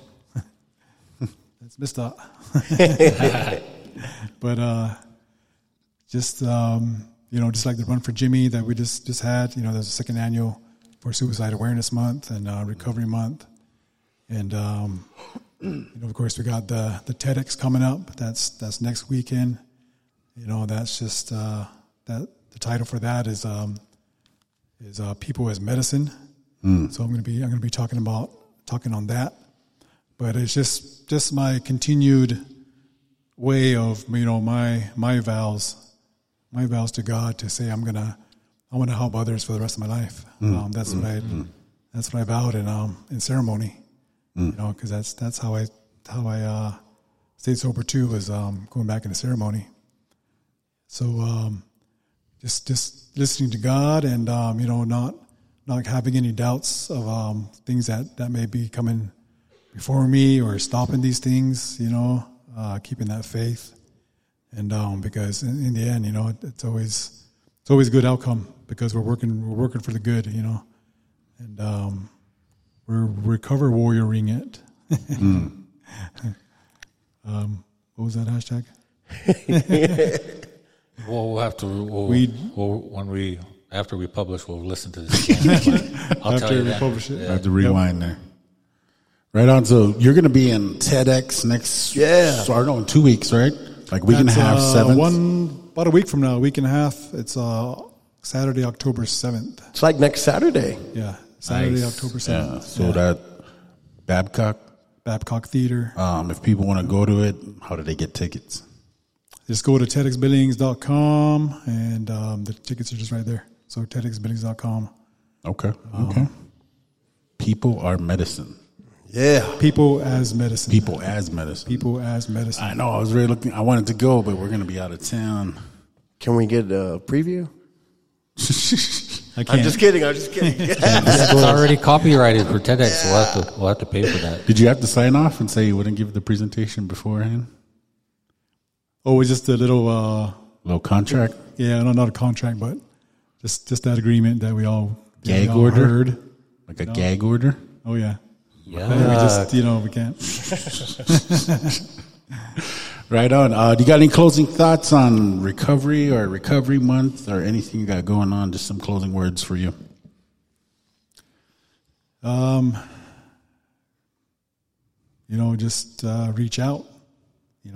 Out. but uh, just um, you know, just like the run for Jimmy that we just just had. You know, there's a second annual for Suicide Awareness Month and uh, Recovery Month, and um, you know, of course, we got the the TEDx coming up. That's that's next weekend. You know, that's just uh, that the title for that is um, is uh, people as medicine. So I'm going to be I'm going to be talking about talking on that, but it's just just my continued way of you know my my vows, my vows to God to say I'm gonna I want to help others for the rest of my life. Um, that's what I that's what I vowed in um, in ceremony. You know, because that's that's how I how I uh, stayed sober too was um, going back into ceremony. So um, just just listening to God and um, you know not not having any doubts of um, things that that may be coming before me or stopping these things. You know, uh, keeping that faith and um, because in, in the end, you know, it, it's always it's always a good outcome because we're working we're working for the good, you know, and um, we're recover warrioring it. um, what was that hashtag? Well, we'll have to. We'll, We- we'll, when we after we publish, we'll listen to this again. I'll tell After you we that. publish it. I have to rewind there. Right on. So you're going to be in TEDx next. Yeah. So, or know in two weeks, right? Like week and a half, uh, seventh. One about a week from now, a week and a half. It's uh, Saturday, October seventh. It's like next Saturday. Yeah, Saturday, Nice. October Yeah. seventh. So that Babcock. Babcock Theater. Um, if people want to go to it, how do they get tickets? Just go to TEDxBillings.com and um, the tickets are just right there. So TEDxBillings.com. Okay. Okay. People are medicine. Yeah. People as medicine. People as medicine. People as medicine. I know. I was really looking. I wanted to go, but we're going to be out of town. Can we get a preview? I can't. I'm just kidding. I'm just kidding. It's already copyrighted for TEDx. We'll have to we'll have to pay for that. Did you have to sign off and say you wouldn't give the presentation beforehand? Oh, was just a little. Uh, Little contract. yeah, no, not a contract, but just just that agreement that we all that we Gag all order? Heard. Like a gag order. Oh yeah. Yeah. we just you know we can't. Right on. Uh, do you got any closing thoughts on recovery or recovery month or anything you got going on? Just some closing words for you. Um, you know, just uh, reach out. You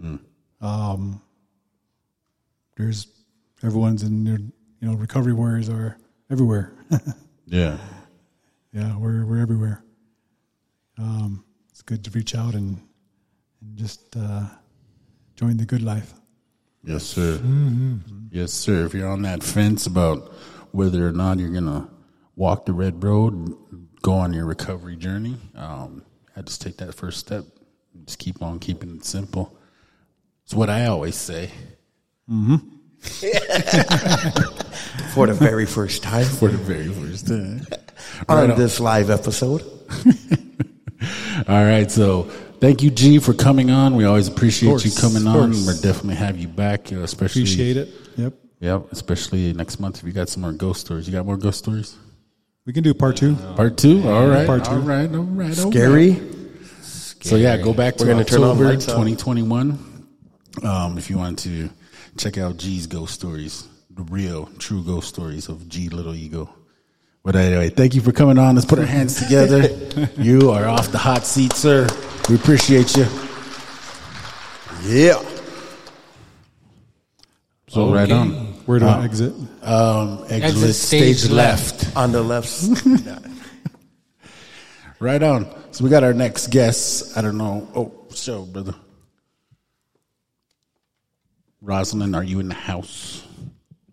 know, um, there's everyone's in their you know recovery warriors are everywhere. Yeah. yeah, we're we're everywhere. Um, it's good to reach out and and just uh, join the good life. Yes, sir. Yes, sir. If you're on that fence about whether or not you're gonna walk the red road, go on your recovery journey, um, I just take that first step. Just keep on keeping it simple. It's what I always say. For the very first time For the very first time. on this live episode. All right, so thank you, G, for coming on. We always appreciate course, you coming on. We'll definitely have you back, uh, especially Appreciate it. Yep, Yep, especially next month if you got some more ghost stories. You got more ghost stories? we can do part two. Part two. All right. Part two. All right. All right. all right. Gary, So yeah, go back to We're gonna turn on October 2021. Um, if you want to check out G's ghost stories, the real, true ghost stories of G Little Ego. But anyway, thank you for coming on. Let's put our hands together. you are off the hot seat, sir. We appreciate you. yeah. So right on. Where do I exit? Um, exit, Exit stage, stage left. On the left. Right on. So we got our next guest. I don't know. Oh, so brother. Rosalyn, are you in the house?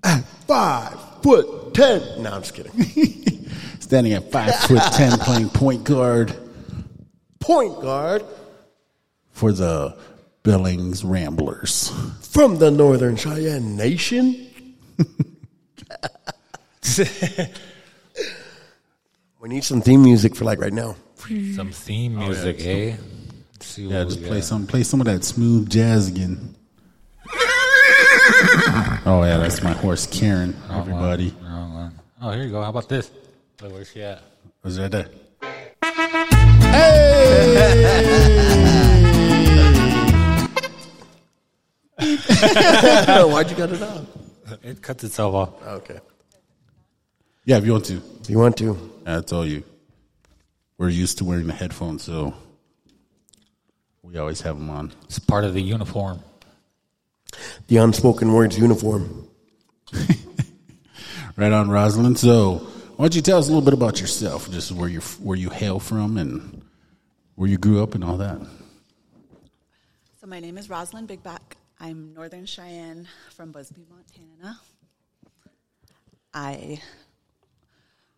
Five foot ten. No, I'm just kidding. Standing at five foot ten, playing point guard Point guard for the Billings Ramblers. from the Northern Cheyenne Nation. we need some theme music for like right now. Some theme music, eh? Let's see Yeah, just play got. some, play some of that smooth jazz again. oh yeah, that's my horse Karen. Everybody, Wrong one. Oh, here you go. How about this? Look, where's she at? was right there. Why'd you cut it off? It cuts itself off. Okay. Yeah, if you want to. If you want to. That's all you. We're used to wearing the headphones, so we always have them on. It's part of the uniform. The unspoken words uniform. Right on, Rosalyn. So, why don't you tell us a little bit about yourself, just where you where you hail from and where you grew up and all that. So my name is Rosalyn Bigback. I'm Northern Cheyenne from Busby, Montana. I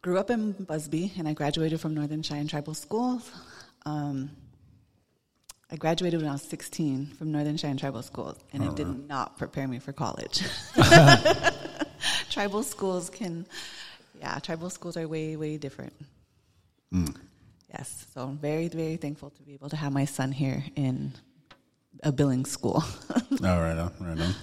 grew up in Busby and I graduated from Northern Cheyenne Tribal Schools. Um, I graduated when I was 16 from Northern Cheyenne Tribal Schools, and it did not prepare me for college. tribal schools can, yeah, tribal schools are way, way different. Yes, so I'm very, very thankful to be able to have my son here in a billing school. All right, on, right on.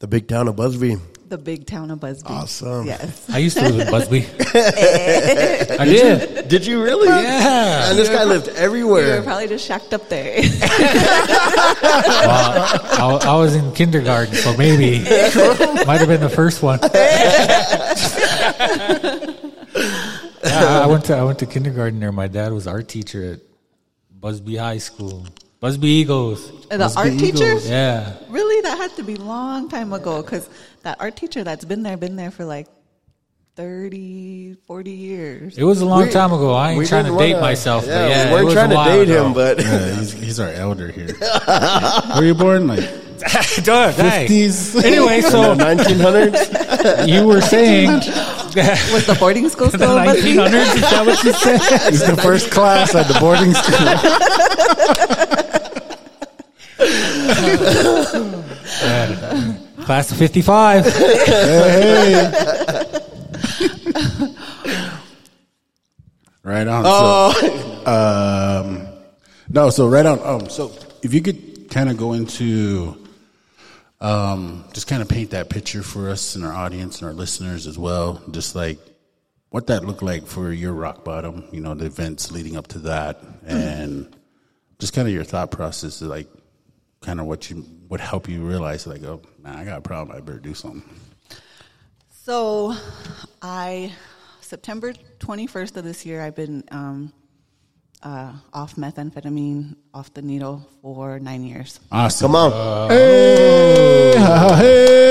The big town of Busby. the big town of Busby. Awesome. Yes. I used to live in Busby. Eh. I did. Did you really? Yeah. And this guy lived everywhere. You were probably just shacked up there. Well, I, I was in kindergarten, so maybe might have been the first one. Yeah, I went to I went to kindergarten there. My dad was art teacher at Busby High School. Busby Eagles. the art teacher? Yeah. Really? That had to be long time ago because that art teacher that's been there, been there for like 30, 40 years. It was a long We- time ago. I ain't trying to didn't date myself. Yeah, but yeah, we it weren't was trying a to date ago. him, but Yeah, he's, he's our elder here. Where you born? Like Dog, 50s? Anyway, so 1900s. you were saying Was the boarding school still in 1900s? Is that what you said? He's the first class at the boarding school. Class of 55. Right on. So, um, no, so right on. Um, so if you could kind of go into, um, just kind of paint that picture for us and our audience and our listeners as well, just like what that looked like for your rock bottom, you know, the events leading up to that, and just kind of your thought process, like kind of what you would help you realize, like, oh man, I got a problem, I better do something. So, I September twenty first of this year, I've been um, uh, off methamphetamine, off the needle for nine years. Awesome. Come on. Hey, hey.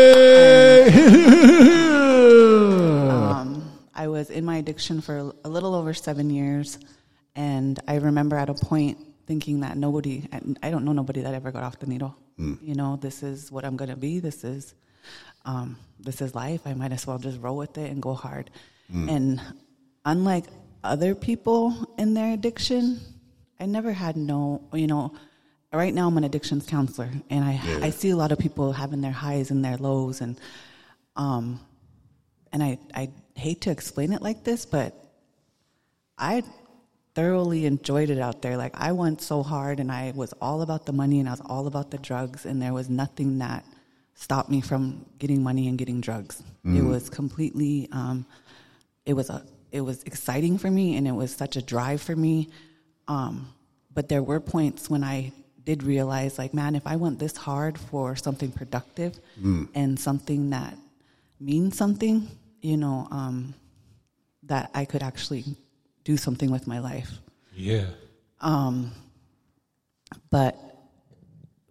Um, I was in my addiction for a little over seven years, and I remember at a point thinking that nobody, I don't know nobody that ever got off the needle. You know, this is what I'm gonna be. This is, um, this is life. I might as well just roll with it and go hard. And unlike other people in their addiction, I never had no, you know. Right now, I'm an addictions counselor, and I I see a lot of people having their highs and their lows, and um, and I, I hate to explain it like this, but I thoroughly enjoyed it out there. Like I went so hard and I was all about the money and I was all about the drugs and there was nothing that stopped me from getting money and getting drugs. It was completely um, it was a it was exciting for me and it was such a drive for me. Um, but there were points when I did realize like man if I went this hard for something productive and something that means something, you know, um, that I could actually do something with my life. Yeah. Um, But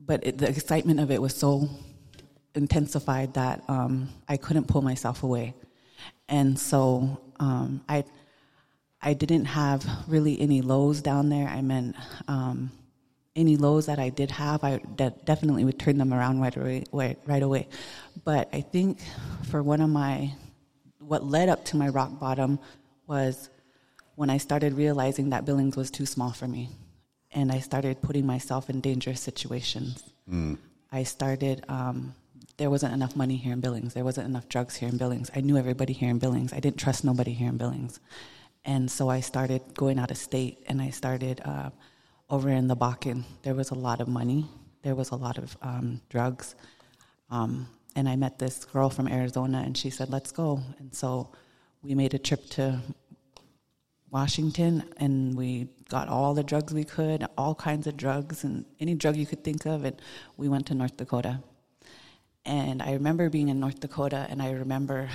but it, the excitement of it was so intensified that um, I couldn't pull myself away, and so um, I I didn't have really any lows down there. I meant um, any lows that I did have, I de- definitely would turn them around right away, right, right away. But I think for one of my what led up to my rock bottom was when I started realizing that Billings was too small for me. And I started putting myself in dangerous situations. I started, um, there wasn't enough money here in Billings. There wasn't enough drugs here in Billings. I knew everybody here in Billings. I didn't trust nobody here in Billings. And so I started going out of state and I started uh, over in the Bakken. There was a lot of money, there was a lot of um, drugs. Um, and I met this girl from Arizona, and she said, "Let's go." And so we made a trip to Washington, and we got all the drugs we could, all kinds of drugs, and any drug you could think of. And we went to North Dakota. And I remember being in North Dakota, and I remember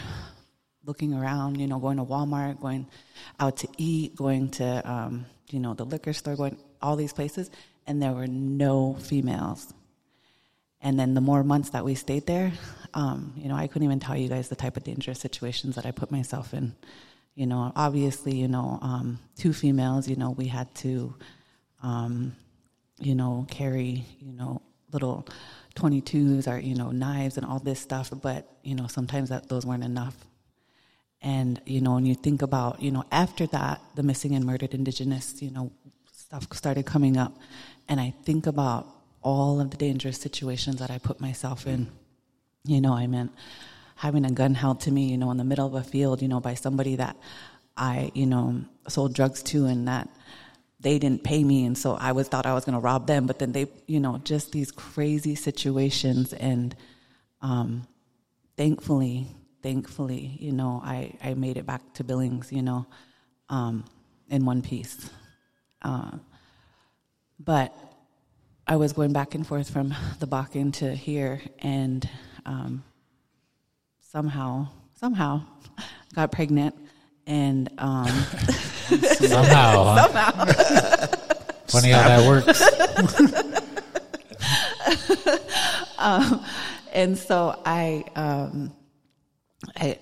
looking around, you know, going to Walmart, going out to eat, going to, um, you know, the liquor store, going all these places, and there were no females. And then the more months that we stayed there, um, you know, I couldn't even tell you guys the type of dangerous situations that I put myself in. You know, obviously, you know, um, two females, you know, we had to, um, you know, carry, you know, little 22s or, you know, knives and all this stuff. But, you know, sometimes that those weren't enough. And, you know, when you think about, you know, after that, the missing and murdered indigenous, you know, stuff started coming up. And I think about all of the dangerous situations that I put myself in. You know, I meant having a gun held to me, you know, in the middle of a field, you know, by somebody that I, you know, sold drugs to and that they didn't pay me, and so I was thought I was going to rob them. But then they, you know, just these crazy situations, and um, thankfully, thankfully, you know, I I made it back to Billings, you know, um, in one piece. Uh, but I was going back and forth from the Bakken to here, and um, somehow, somehow, got pregnant, and um, Somehow, somehow, Funny how that works. um, and so I, um, I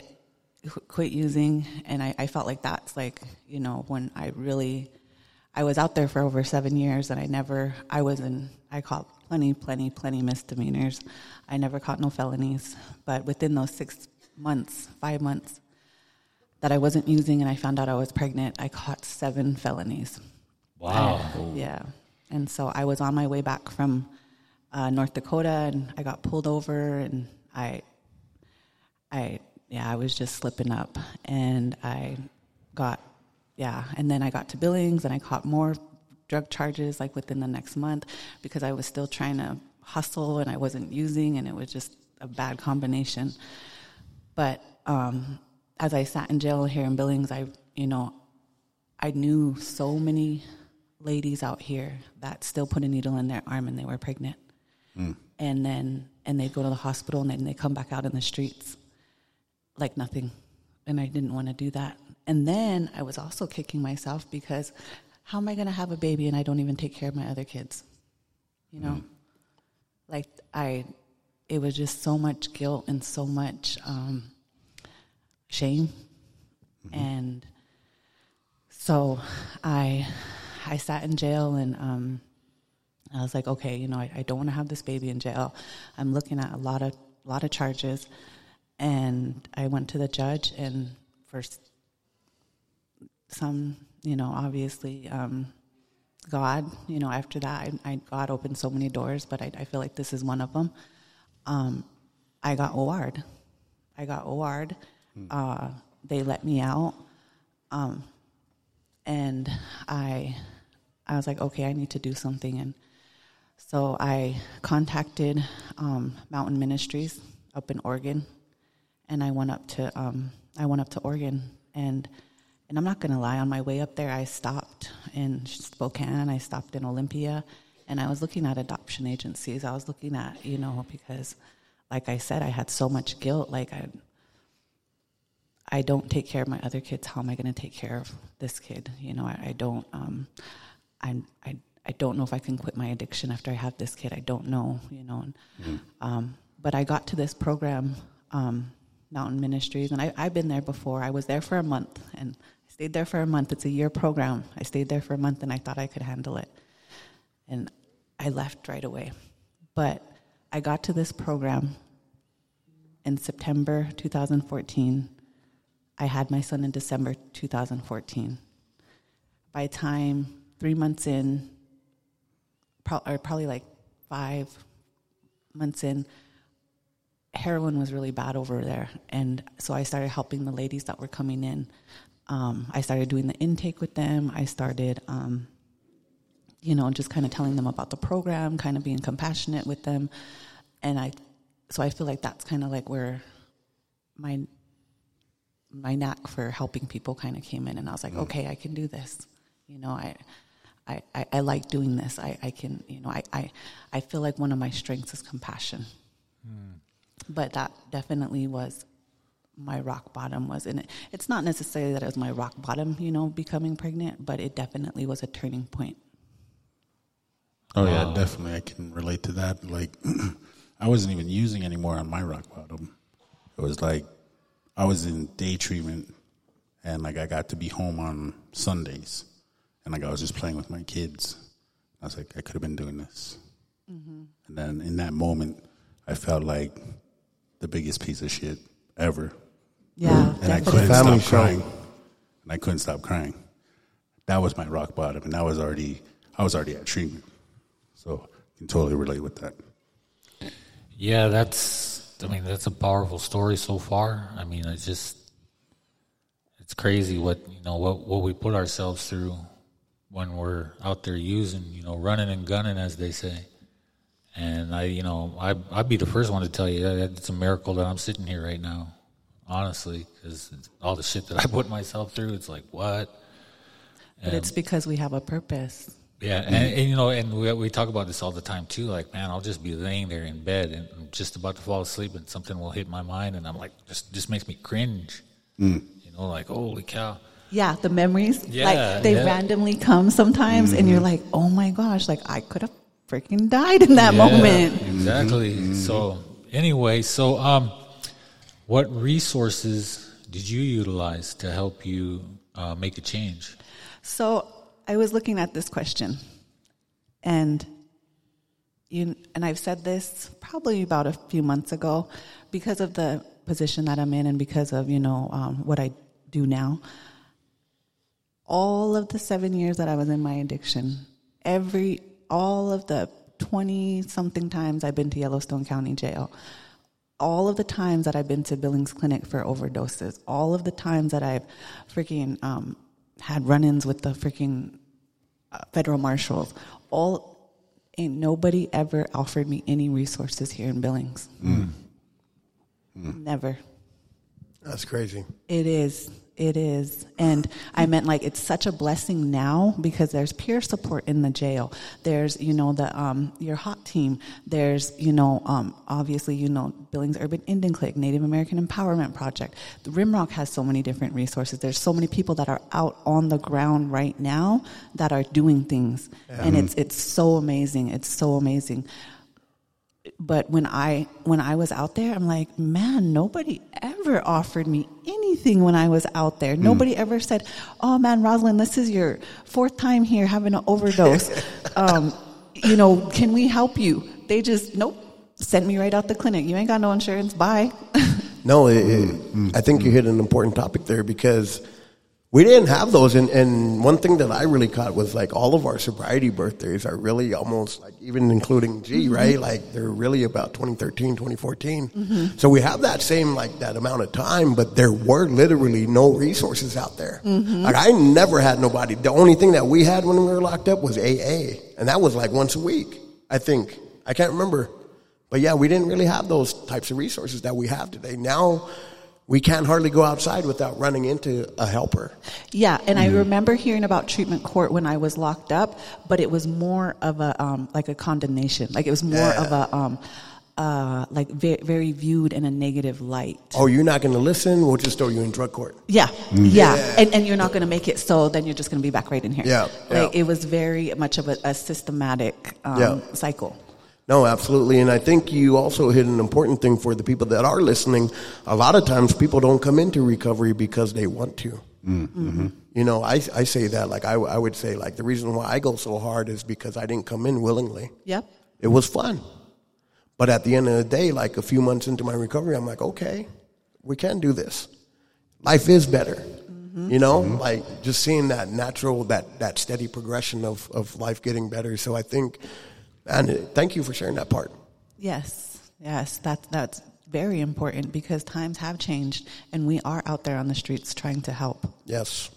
quit using, and I, I felt like that's like you know when I really, I was out there for over seven years, and I never, I was in, I caught plenty, plenty, plenty misdemeanors. I never caught no felonies, but within those six months, five months that I wasn't using, and I found out I was pregnant, I caught seven felonies. Wow. Yeah. And so I was on my way back from uh, North Dakota and I got pulled over and I, I, yeah, I was just slipping up and I got, yeah. And then I got to Billings and I caught more drug charges like within the next month because I was still trying to hustle and I wasn't using and it was just a bad combination. But um, as I sat in jail here in Billings, I, you know, I knew so many ladies out here that still put a needle in their arm and they were pregnant. And then and they go to the hospital and then they come back out in the streets like nothing. And I didn't want to do that. And then I was also kicking myself because how am I going to have a baby and I don't even take care of my other kids? You know? Like I it was just so much guilt and so much um, shame and so I I sat in jail and um, I was like, okay, you know, I, I don't want to have this baby in jail. I'm looking at a lot of lot of charges, and I went to the judge and for s- some, you know, obviously. Um, God, you know, after that, I, I God opened so many doors, but I, I feel like this is one of them. Um, I got OR'd. I got OR'd. Uh, they let me out, um, and I, I was like, okay, I need to do something, and so I contacted um, Mountain Ministries up in Oregon, and I went up to um, I went up to Oregon, and and I'm not gonna lie, on my way up there, I stopped in Spokane, I stopped in Olympia, and I was looking at adoption agencies. I was looking at you know because, like I said, I had so much guilt, like I. I don't take care of my other kids. How am I going to take care of this kid? You know, I, I don't. Um, I, I I don't know if I can quit my addiction after I have this kid. I don't know. You know, and, um, but I got to this program, um, Mountain Ministries, and I, I've been there before. I was there for a month, and stayed there for a month. It's a year program. I stayed there for a month, and I thought I could handle it, and I left right away. But I got to this program in September 2014. I had my son in December 2014. By time three months in, pro- or probably like five months in, heroin was really bad over there, and so I started helping the ladies that were coming in. Um, I started doing the intake with them. I started, um, you know, just kind of telling them about the program, kind of being compassionate with them, and I. So I feel like that's kind of like where my my knack for helping people kind of came in and I was like, okay, I can do this. You know, I, I, I, I like doing this. I, I can, you know, I, I, I feel like one of my strengths is compassion. But that definitely was my rock bottom was in it. It's not necessarily that it was my rock bottom, you know, becoming pregnant, but it definitely was a turning point. Oh yeah, definitely. I can relate to that. Like, I wasn't even using anymore on my rock bottom. It was like I was in day treatment, and like I got to be home on Sundays, and like I was just playing with my kids. I was like, I could have been doing this. Mm-hmm. And then in that moment, I felt like the biggest piece of shit ever, Yeah. and I couldn't Family stop show. crying. And I couldn't stop crying. That was my rock bottom, and I was already I was already at treatment, so I can totally relate with that. Yeah, that's. I mean, that's a powerful story so far. I mean, it's just, it's crazy what you know what what we put ourselves through when we're out there using, you know, running and gunning, as they say. And I, you know, I I'd be the first one to tell you that it's a miracle that I'm sitting here right now, honestly, because all the shit that I put myself through, it's like what. But it's because we have a purpose. Yeah, and, and you know, and we, we talk about this all the time too. Like, man, I'll just be laying there in bed and I'm just about to fall asleep, and something will hit my mind, and I'm like, just just makes me cringe. Mm. You know, like, holy cow. Yeah, the memories. Yeah, like they yeah. randomly come sometimes, and you're mm-hmm. like, oh my gosh, like I could have freaking died in that Yeah, moment. Mm-hmm. Exactly. So anyway, so um, what resources did you utilize to help you uh, make a change? So I was looking at this question, and you and I've said this probably about a few months ago, because of the position that I'm in, and because of you know um, what I do now. All of the seven years that I was in my addiction, every all of the twenty something times I've been to Yellowstone County Jail, all of the times that I've been to Billings Clinic for overdoses, all of the times that I've freaking um, had run-ins with the freaking uh, federal marshals, all ain't nobody ever offered me any resources here in Billings. Never. That's crazy. It is. It is. And I meant like it's such a blessing now because there's peer support in the jail. There's, you know, the um your hot team. There's, you know, um obviously, you know, Billings Urban Indian Clinic, Native American Empowerment Project. The Rimrock has so many different resources. There's so many people that are out on the ground right now that are doing things. And it's it's so amazing. It's so amazing but when I when I was out there, I'm like, man, nobody ever offered me anything when I was out there. Nobody ever said, "Oh man, Rosalyn, this is your fourth time here having an overdose. um, you know, can we help you?" They just nope, sent me right out the clinic. You ain't got no insurance. Bye. No, it, it, I think you hit an important topic there because we didn't have those. And, and one thing that I really caught was like all of our sobriety birthdays are really almost like, even including G, mm-hmm. right? Like they're really about 2013, 2014. Mm-hmm. So we have that same, like that amount of time, but there were literally no resources out there. Mm-hmm. Like I never had nobody. The only thing that we had when we were locked up was AA. And that was like once a week, I think. I can't remember. But yeah, we didn't really have those types of resources that we have today. Now we can't hardly go outside without running into a helper. Yeah, and I remember hearing about treatment court when I was locked up, but it was more of a um, like a condemnation. Like it was more of a um, uh, like very, very viewed in a negative light. Oh, you're not going to listen? We'll just throw you in drug court. Yeah, yeah, And, and you're not going to make it, so then you're just going to be back right in here. Yeah, like yeah. it was very much of a, a systematic um, Yeah. cycle. No, absolutely. And I think you also hit an important thing for the people that are listening. A lot of times people don't come into recovery because they want to. Mm, mm-hmm. You know, I, I say that, like, I, I would say, like, the reason why I go so hard is because I didn't come in willingly. Yep. It was fun. But at the end of the day, like a few months into my recovery, I'm like, okay, we can do this. Life is better. Mm-hmm. You know, mm-hmm. like just seeing that natural, that, that steady progression of, of life getting better. So I think, and thank you for sharing that part. Yes, yes, that that's very important because times have changed, and we are out there on the streets trying to help. Yes.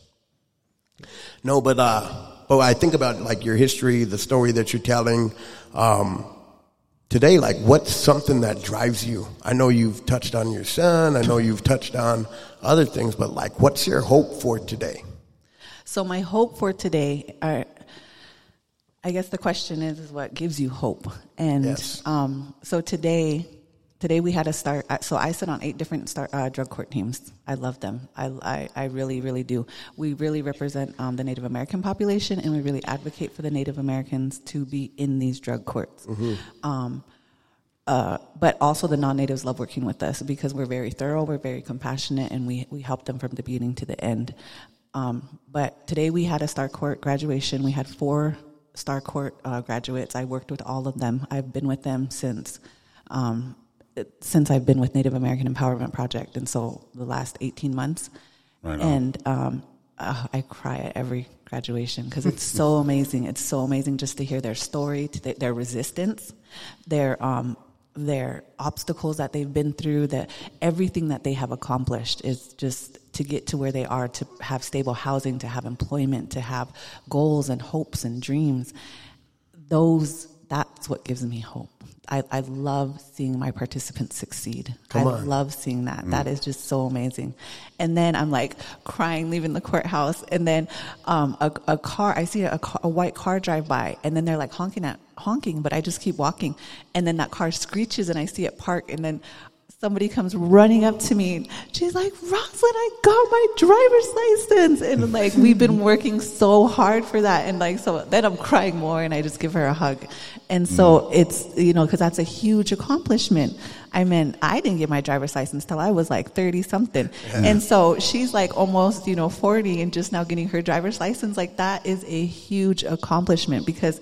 No, but uh, but I think about like your history, the story that you're telling um, today. Like, what's something that drives you? I know you've touched on your son. I know you've touched on other things, but like, what's your hope for today? So my hope for today are. I guess the question is, is what gives you hope? And Yes. um, so today, today we had a start. uh, So I sit on eight different start, uh, drug court teams. I love them. I, I, I really, really do. We really represent um, the Native American population, and we really advocate for the Native Americans to be in these drug courts. Um, uh, but also the non-natives love working with us because we're very thorough, we're very compassionate, and we, we help them from the beginning to the end. Um, but today we had a Star Court graduation. We had four Star Court uh, graduates. I worked with all of them. I've been with them since um, since I've been with Native American Empowerment Project, and so the last eighteen months. Right and um, uh, I cry at every graduation because it's so amazing. It's so amazing just to hear their story, to th- their resistance, their um, their obstacles that they've been through, that everything that they have accomplished is just to get to where they are, to have stable housing, to have employment, to have goals and hopes and dreams. Those, that's what gives me hope. I, I love seeing my participants succeed. Come I on. love seeing that. That is just so amazing. And then I'm like crying leaving the courthouse, and then um, a, a car. I see a, car, a white car drive by, and then they're like honking at honking, but I just keep walking, and then that car screeches, and I see it park, and then somebody comes running up to me. She's like, Rosalyn, I got my driver's license. And like, we've been working so hard for that. And like, so then I'm crying more and I just give her a hug. And so mm. it's, you know, cause that's a huge accomplishment. I mean, I didn't get my driver's license till I was like 30 something. And so she's like almost, you know, 40 and just now getting her driver's license. Like that is a huge accomplishment because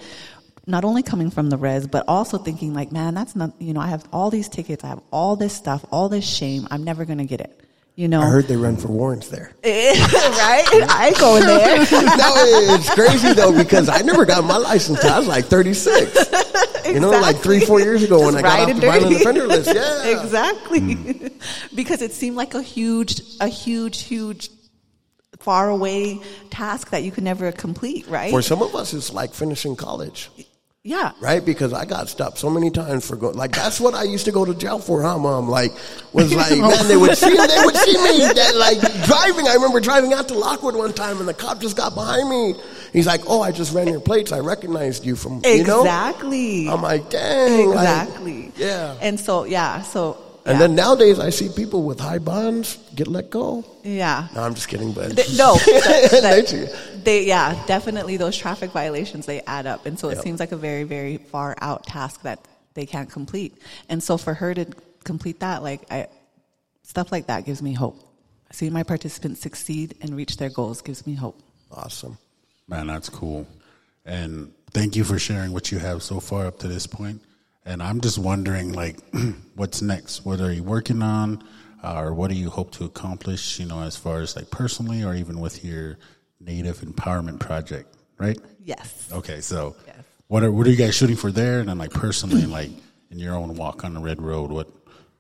not only coming from the res, but also thinking like, man, that's not, you know, I have all these tickets, I have all this stuff, all this shame. I'm never going to get it. You know, I heard they run for warrants there. right? I ain't going there. no, it's crazy though because I never got my license I was like 36. You know, like three, four years ago when I got off the violent offender list. Yeah. exactly. Hmm. because it seemed like a huge, a huge, huge, far away task that you could never complete, right? For some of us, it's like finishing college. Yeah. right? Because I got stopped so many times for going. Like that's what I used to go to jail for, huh, mom? Like was like, man, they would see, they would see me that like driving. I remember driving out to Lockwood one time, and the cop just got behind me. He's like, "Oh, I just ran your plates. I recognized you from you know." Exactly. I'm like, dang, like, exactly. yeah. And so, yeah. So, And yeah. then nowadays, I see people with high bonds get let go. yeah. No, I'm just kidding, but Th- no, that- that- they yeah, definitely those traffic violations they add up, and so it Yep. seems like a very very far out task that they can't complete. And so for her to complete that, like I, stuff like that gives me hope. Seeing my participants succeed and reach their goals gives me hope. awesome. Man, that's cool. And thank you for sharing what you have so far up to this point. And I'm just wondering, like, what's next? What are you working on, uh, or what do you hope to accomplish? You know, as far as like personally, or even with your Native Empowerment Project, right? Yes. Okay, so Yes. what are what are you guys shooting for there? And then, like, personally, like in your own walk on the red road, what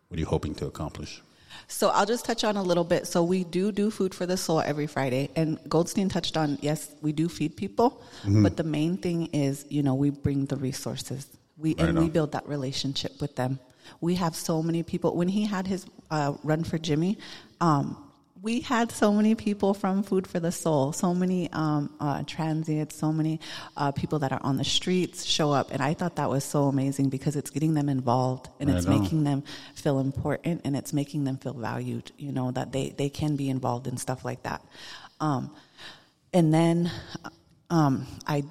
what are you hoping to accomplish? So I'll just touch on a little bit. So we do do food for the soul every Friday, and Goldstein touched on yes, we do feed people, but the main thing is you know we bring the resources. We Right and we build that relationship with them. We have so many people. When he had his uh, run for Jimmy, um, we had so many people from Food for the Soul, so many um, uh, transients, so many uh, people that are on the streets show up, and I thought that was so amazing because it's getting them involved and Right it's on. making them feel important and it's making them feel valued. You know that they they can be involved in stuff like that. Um, and then um, I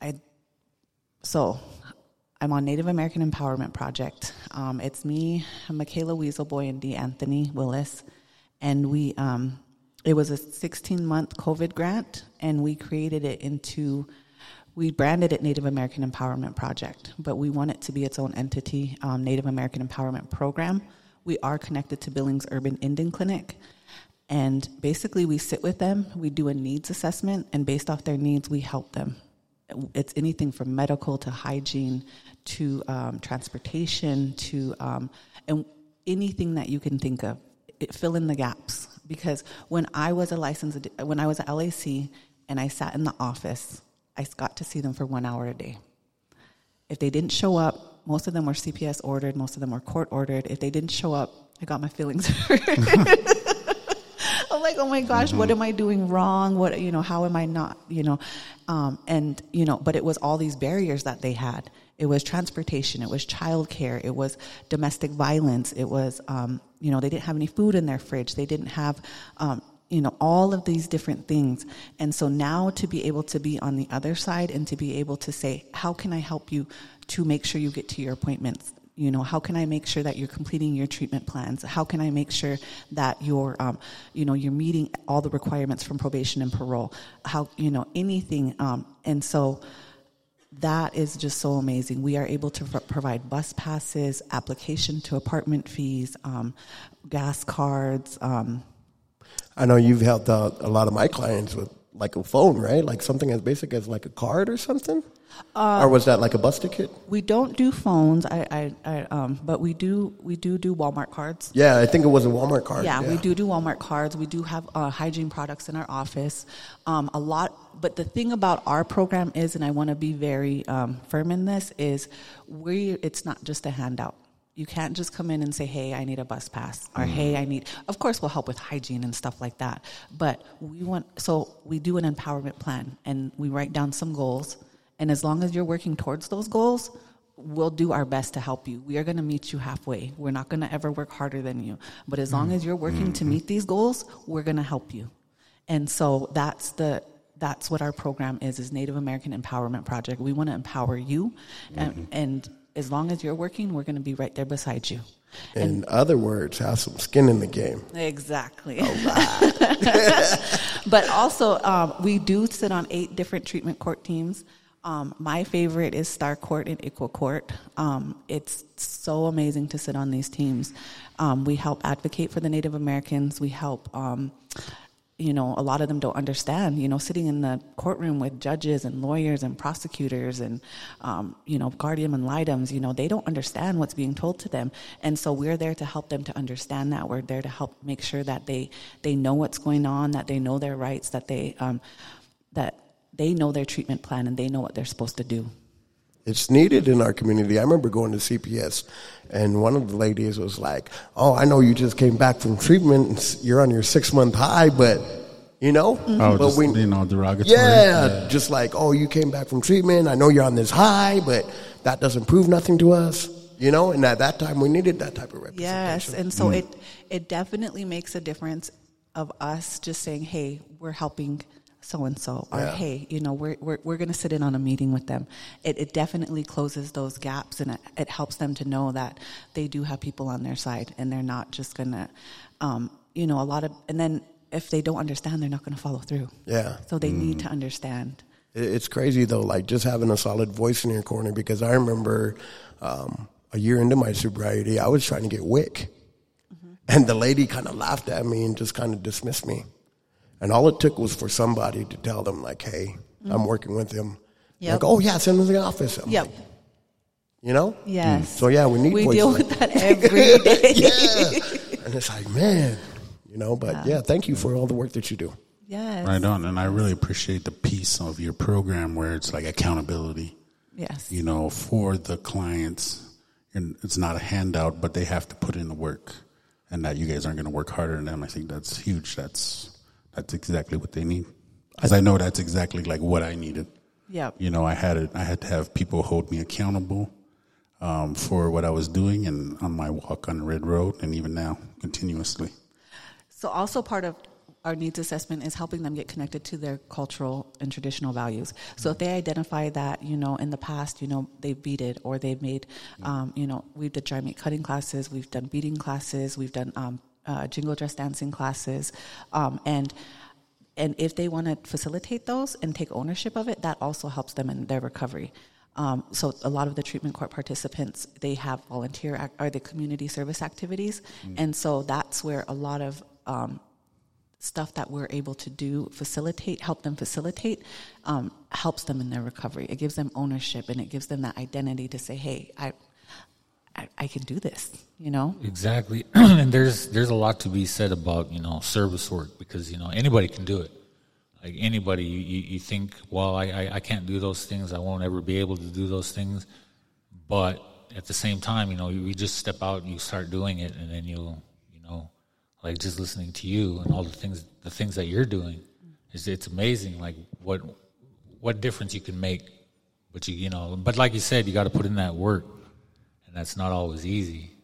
I so I'm on Native American Empowerment Project. Um, it's me, Michaela Weaselboy, and D. Anthony Willis, and we. Um, it was a 16 month COVID grant, and we created it into. We branded it Native American Empowerment Project, but we want it to be its own entity, um, Native American Empowerment Program. We are connected to Billings Urban Indian Clinic, and basically we sit with them, we do a needs assessment, and based off their needs, we help them it's anything from medical to hygiene to um, transportation to um, and anything that you can think of it, fill in the gaps. Because when i was a licensed when i was at lac and i sat in the office i got to see them for one hour a day. If they didn't show up most of them were cps ordered most of them were court ordered. If they didn't show up i got my feelings hurt I'm like, oh my gosh, what am I doing wrong? What you know, how am I not? You know, um, and you know, but it was all these barriers that they had. It was transportation. It was childcare. It was domestic violence. It was, um, you know, they didn't have any food in their fridge. They didn't have, um, you know, all of these different things. And so now to be able to be on the other side and to be able to say, how can I help you to make sure you get to your appointments? You know how can i make sure that you're completing your treatment plans how can i make sure that you're um, you know you're meeting all the requirements from probation and parole how you know anything um, and so that is just so amazing we are able to pro- provide bus passes application to apartment fees um, gas cards um, I know you've helped out a lot of my clients with like a phone, right? Like something as basic as like a card or something? Or was that like a bus ticket? We don't do phones. I, I, I um, but we do we do do Walmart cards. Yeah, I think it was a Walmart card. Yeah, we do do Walmart cards. We do have uh, hygiene products in our office. Um, a lot, but the thing about our program is, and I want to be very um, firm in this, is we. It's not just a handout. You can't just come in and say, "Hey, I need a bus pass," or "Hey, I need." Of course, we'll help with hygiene and stuff like that. But we want so we do an empowerment plan, and we write down some goals. And as long as you're working towards those goals, we'll do our best to help you. We are going to meet you halfway. We're not going to ever work harder than you. But as long as you're working to meet these goals, we're going to help you. And so that's the that's what our program is is Native American Empowerment Project. We want to empower you and, and as long as you're working, we're going to be right there beside you. In other words, have some skin in the game. Exactly. but also, um, we do sit on eight different treatment court teams. Um, my favorite is Star Court and Equal Court. Um, it's so amazing to sit on these teams. Um, we help advocate for the Native Americans. We help, um, you know, a lot of them don't understand, you know, sitting in the courtroom with judges and lawyers and prosecutors and, um, you know, guardian ad litems, you know, they don't understand what's being told to them. And so we're there to help them to understand that. We're there to help make sure that they, they know what's going on, that they know their rights, that they, um, that they know their treatment plan and they know what they're supposed to do. It's needed in our community. I remember going to CPS, and one of the ladies was like, "Oh, I know you just came back from treatment. and You're on your six month high, but you know, Oh, but just, you know, derogatory. yeah, just like, oh, you came back from treatment. I know you're on this high, but that doesn't prove nothing to us, you know. And at that time, we needed that type of representation. Yes, and so mm. it it definitely makes a difference of us just saying, "Hey, we're helping so and so," or Yeah. "Hey, you know, we're we're we're going to sit in on a meeting with them." It it definitely closes those gaps, and it, it helps them to know that they do have people on their side, and they're not just going to, um, you know, a lot of, and then if they don't understand, they're not going to follow through. Yeah. So they need to understand. It's crazy though, like just having a solid voice in your corner. Because I remember um, a year into my sobriety, I was trying to get WIC, and the lady kind of laughed at me and just kind of dismissed me. And all it took was for somebody to tell them, like, "Hey, mm-hmm. I'm working with him." Yep. Like, oh yeah, send him to the office. I'm Yep. like, you know. Yes. So yeah, we need. We voices deal like with that every day. yeah. And it's like, man, you know. But yeah, thank you for all the work that you do. Yes. Right on. And I really appreciate the piece of your program where it's like accountability, Yes. you know, for the clients. And it's not a handout, but they have to put in the work. And that you guys aren't going to work harder than them. I think that's huge. That's that's exactly what they need. Because I know that's exactly like what I needed. Yep. You know, I had it. I had to have people hold me accountable um, for what I was doing, and on my walk on the red road, and even now, continuously. So, also part of our needs assessment is helping them get connected to their cultural and traditional values. So, if they identify that, you know, in the past, you know, they've beaded or they've made, um, you know, we've done dry meat cutting classes, we've done beading classes, we've done um, uh, jingle dress dancing classes, um, and and if they want to facilitate those and take ownership of it, that also helps them in their recovery. Um, so a lot of the treatment court participants they have volunteer act, or the community service activities, and so that's where a lot of um, stuff that we're able to do facilitate help them facilitate um, helps them in their recovery. It gives them ownership and it gives them that identity to say, "Hey, I, I, can do this." You know. Exactly, and there's there's a lot to be said about you know service work because you know anybody can do it. Like anybody, you, you, you think, well, I, I I can't do those things. I won't ever be able to do those things. But at the same time, you know, you, you just step out and you start doing it, and then you'll you know, like just listening to you and all the things the things that you're doing, is it's amazing. Like what what difference you can make. But you you know, but like you said, you got to put in that work, that's not always easy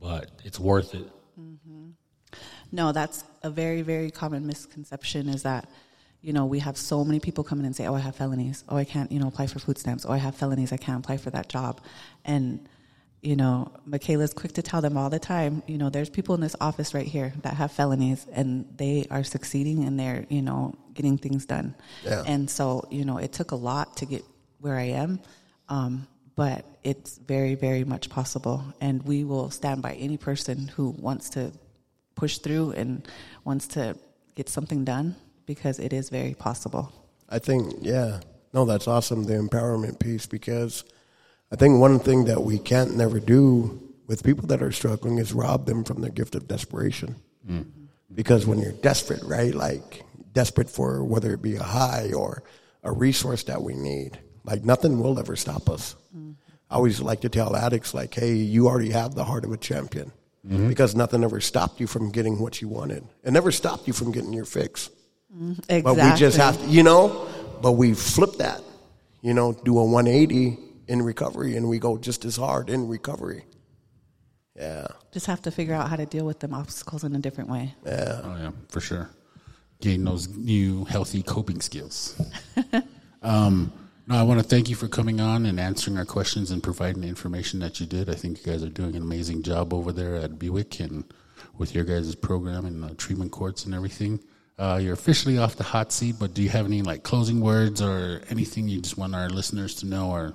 but it's worth it. No, that's a very, very common misconception is that, you know, we have so many people come in and say, oh, I have felonies. Oh, I can't, you know, apply for food stamps. Oh, I have felonies. I can't apply for that job. And, you know, Michaela's quick to tell them all the time, you know, there's people in this office right here that have felonies and they are succeeding and they're, you know, getting things done. Yeah. And so, you know, it took a lot to get where I am. Um, but it's very, very much possible. And we will stand by any person who wants to push through and wants to get something done. because it is very possible. I think, yeah. No, that's awesome, the empowerment piece, because I think one thing that we can't never do with people that are struggling is rob them from their gift of desperation. Mm. Because when you're desperate, right, like desperate for whether it be a high or a resource that we need, like nothing will ever stop us. Mm. I always like to tell addicts, like, hey, you already have the heart of a champion because nothing ever stopped you from getting what you wanted. It never stopped you from getting your fix. Exactly. But we just have to, you know, but we flip that, you know, do a 180 in recovery and we go just as hard in recovery. Yeah. just have to figure out how to deal with them obstacles in a different way. Yeah. Oh yeah, for sure. Gain those new healthy coping skills. um, no, I want to thank you for coming on and answering our questions and providing the information that you did. I think you guys are doing an amazing job over there at BUIC and with your guys' program and treatment courts and everything. Uh, you're officially off the hot seat, but do you have any like closing words or anything you just want our listeners to know, or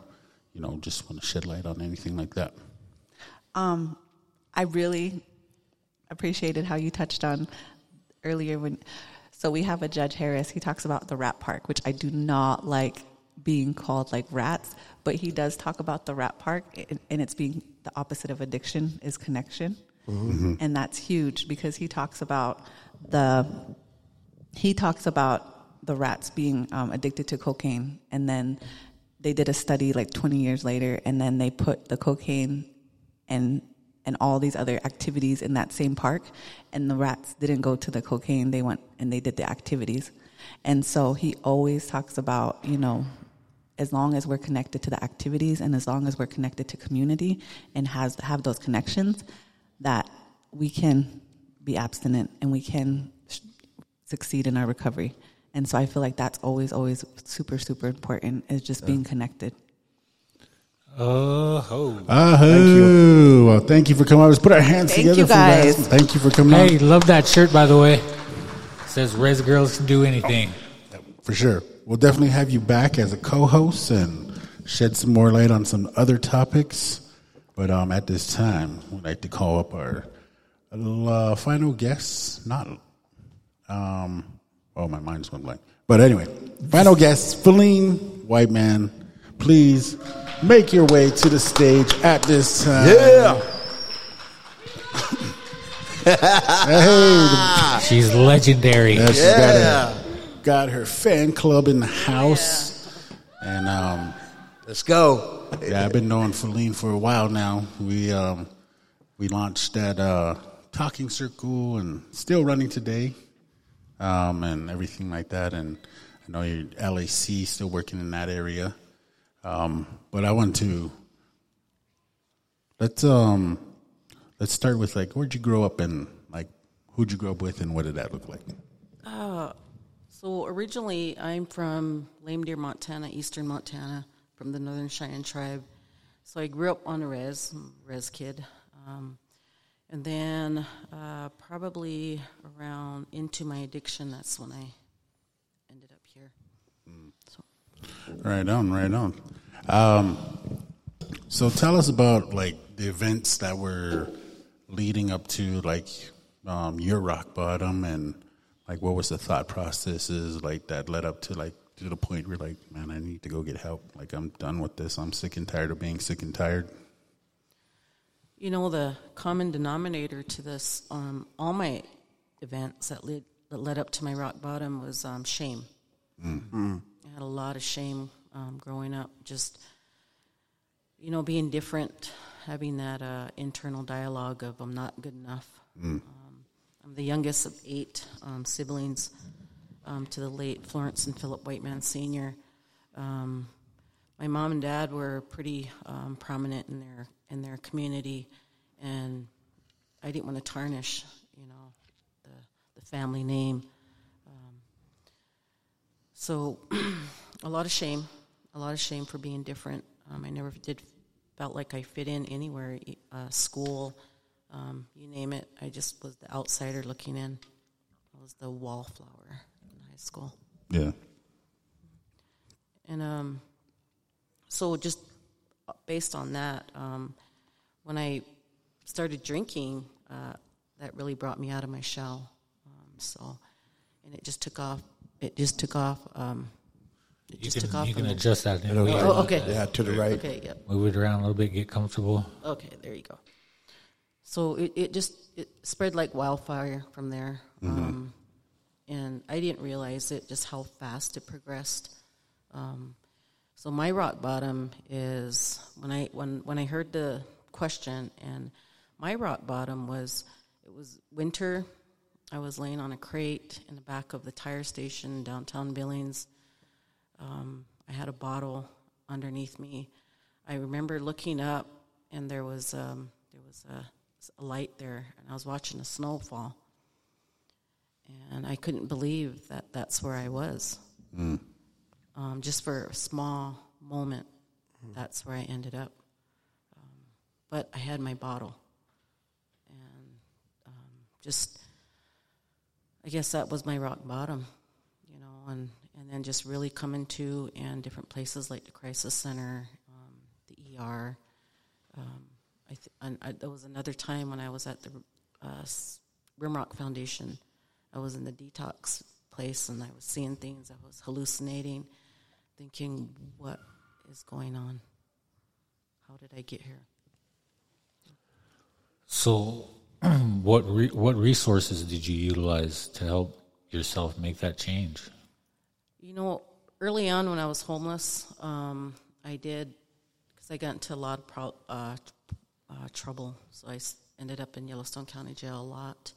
you know, just want to shed light on anything like that? Um, I really appreciated how you touched on earlier when. So we have a Judge Harris. He talks about the rat park, which I do not like being called like rats, but he does talk about the rat park, and- and it's being the opposite of addiction is connection, and that's huge because he talks about the he talks about the rats being um, addicted to cocaine, and then they did a study like 20 years later, and then they put the cocaine and and all these other activities in that same park, and the rats didn't go to the cocaine; they went and they did the activities. And so he always talks about, you know, as long as we're connected to the activities and as long as we're connected to community and has have those connections, that we can be abstinent and we can sh- succeed in our recovery. And so I feel like that's always, always super, super important is just being connected. Oh, ho. Uh, thank you. Well, thank you for coming. Let's put our hands Thank together you, for guys. Thank you for coming Hey, on. love that shirt, by the way. Says Res Girls can do anything. For sure. We'll definitely have you back as a co-host and shed some more light on some other topics. But um, at this time, we'd like to call up our uh, final guest. Not, um, oh, my mind's went blank. But anyway, final guest, Feline White Man. Please make your way to the stage at this time. Yeah. Hey, She's legendary. Yeah, she's Yeah. got, her, got her fan club in the house. And um, Let's go. yeah, I've been knowing Phillene for a while now. We um, we launched that uh, talking circle and still running today, um, and everything like that. And I know you're LAC still working in that area. Um, but I want to let's um let's start with like where'd you grow up and like who'd you grow up with and what did that look like? So originally, I'm from Lame Deer, Montana, eastern Montana, from the Northern Cheyenne tribe. So I grew up on a res, res kid. Um, and then uh, probably around into my addiction, that's when I ended up here. So, Right on, right on. Um, so tell us about like the events that were leading up to like um, your rock bottom and like what was the thought processes like that led up to like to the point where like man I need to go get help. Like I'm done with this. I'm sick and tired of being sick and tired. you know, the common denominator to this, um, all my events that led, that led up to my rock bottom was um, shame. I had a lot of shame um, growing up, just, you know, being different, having that uh, internal dialogue of I'm not good enough. Um, I'm the youngest of eight um, siblings um, to the late Florence and Philip Whiteman Sr. Um, my mom and dad were pretty um, prominent in their in their community, and I didn't want to tarnish, you know, the the family name. Um, so, a lot of shame, a lot of shame for being different. Um, I never did felt like I fit in anywhere, uh, school, um, you name it. I just was the outsider looking in. I was the wallflower in high school. Yeah. And um, so, just based on that, um, when I started drinking, uh, that really brought me out of my shell. Um, so, and it just took off it just took off. Um, it You just can, took off. you can there. adjust that. It'll- Oh, okay. Yeah, to the right. Okay, yeah. Move it around a little bit, get comfortable. Okay, there you go. So it, it just it spread like wildfire from there, um, and I didn't realize it just how fast it progressed. Um, so my rock bottom is when I when when I heard the question, and my rock bottom was it was winter. I was laying on a crate in the back of the tire station downtown Billings. Um, I had a bottle underneath me. I remember looking up, and there was um, there was a, a light there, and I was watching a snowfall, and I couldn't believe that that's where I was. Um, just for a small moment, that's where I ended up. Um, but I had my bottle, and um, just I guess that was my rock bottom, you know, and then just really coming to in different places like the crisis center, um, the ER. Um, I th- and I, there was another time when I was at the uh, Rimrock Foundation. I was in the detox place and I was seeing things. I was hallucinating, thinking, what is going on? How did I get here? So, what re- what resources did you utilize to help yourself make that change? You know, early on when I was homeless, um, I did because I got into a lot of pro- uh, uh, trouble. So I ended up in Yellowstone County Jail a lot.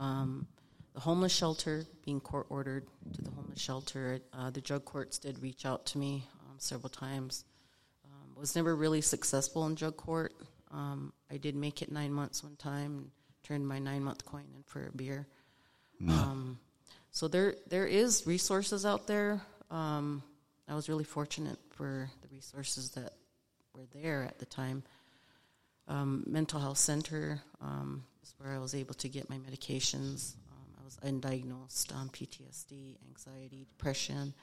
Um, the homeless shelter, being court ordered to the homeless shelter, uh, the drug courts did reach out to me um, several times. Um, was never really successful in drug court. Um, I did make it nine months one time and turned my nine month coin in for a beer. Um, so there there is resources out there. Um, I was really fortunate for the resources that were there at the time. Um, mental health center um, is where I was able to get my medications. Um, I was undiagnosed um, PTSD, anxiety, depression.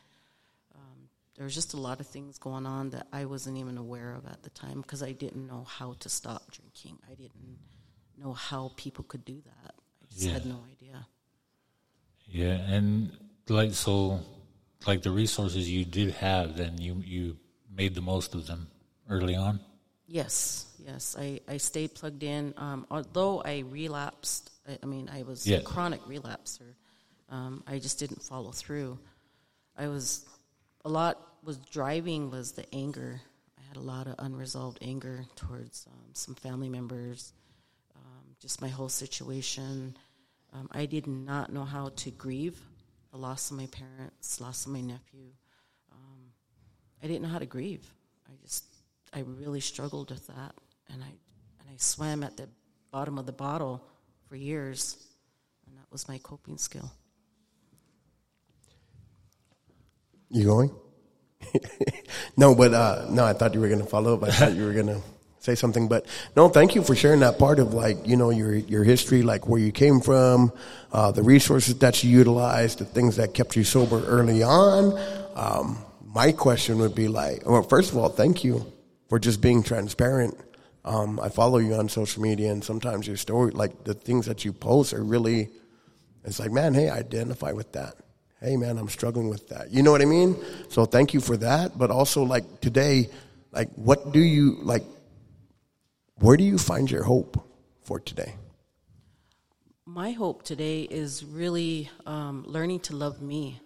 Um, there was just a lot of things going on that I wasn't even aware of at the time because I didn't know how to stop drinking. I didn't know how people could do that. I just Yeah. had no idea. Yeah, and like so, like the resources you did have, then you you made the most of them early on. Yes, yes. I, I stayed plugged in. Um, although I relapsed, I, I mean, I was Yeah. a chronic relapser. Um, I just didn't follow through. I was a lot was driving was the anger. I had a lot of unresolved anger towards um, some family members, um, just my whole situation. Um, I did not know how to grieve the loss of my parents, loss of my nephew. Um, I didn't know how to grieve. I just, I really struggled with that, and I, and I swam at the bottom of the bottle for years, and that was my coping skill. You going? no, but uh, no, I thought you were going to follow up. I thought you were going to say something, but no, thank you for sharing that part of like you know your your history, like where you came from, uh, the resources that you utilized, the things that kept you sober early on. Um, my question would be like, well, first of all, thank you for just being transparent. Um, I follow you on social media, and sometimes your story, like the things that you post, are really. It's like, man, hey, I identify with that hey man i'm struggling with that you know what i mean so thank you for that but also like today like what do you like where do you find your hope for today My hope today is really um, learning to love me.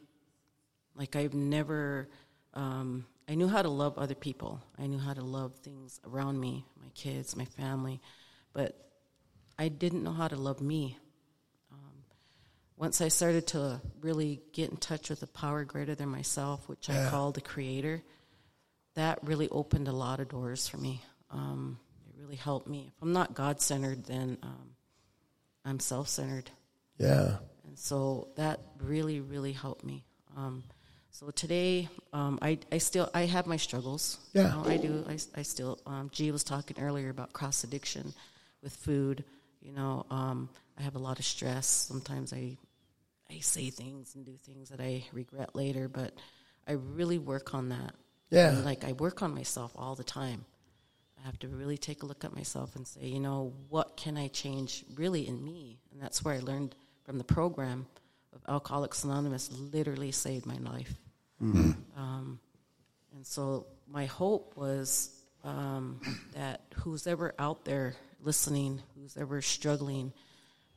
Like I've never, um, I knew how to love other people. I knew how to love things around me, my kids, my family, but I didn't know how to love me. Um, once I started to really get in touch with a power greater than myself, which I call the Creator, that really opened a lot of doors for me. Um, really helped me. If I'm not God centered, then um, I'm self centered. yeah And so that really, really helped me. Um, so today, um, I, I still I have my struggles. Yeah. You know, I do. I, I still. Um, G was talking earlier about cross addiction with food. You know, um, I have a lot of stress. Sometimes I I say things and do things that I regret later, but I really work on that. Yeah. And, like I work on myself all the time. I have to really take a look at myself and say, you know, what can I change really in me? And that's where I learned from the program of Alcoholics Anonymous literally saved my life. Um, and so my hope was um, that who's ever out there listening, who's ever struggling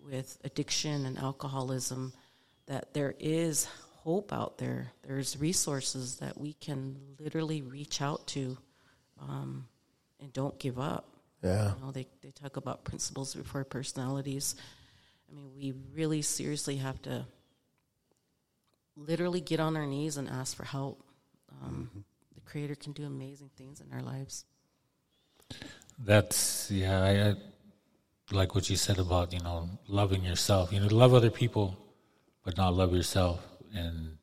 with addiction and alcoholism, that there is hope out there. There's resources that we can literally reach out to um, and don't give up. Yeah. You know, they, they talk about principles before personalities. I mean, we really seriously have to literally get on our knees and ask for help. Um, The Creator can do amazing things in our lives. That's yeah. I, I like what you said about you know loving yourself. You know, love other people, but not love yourself. And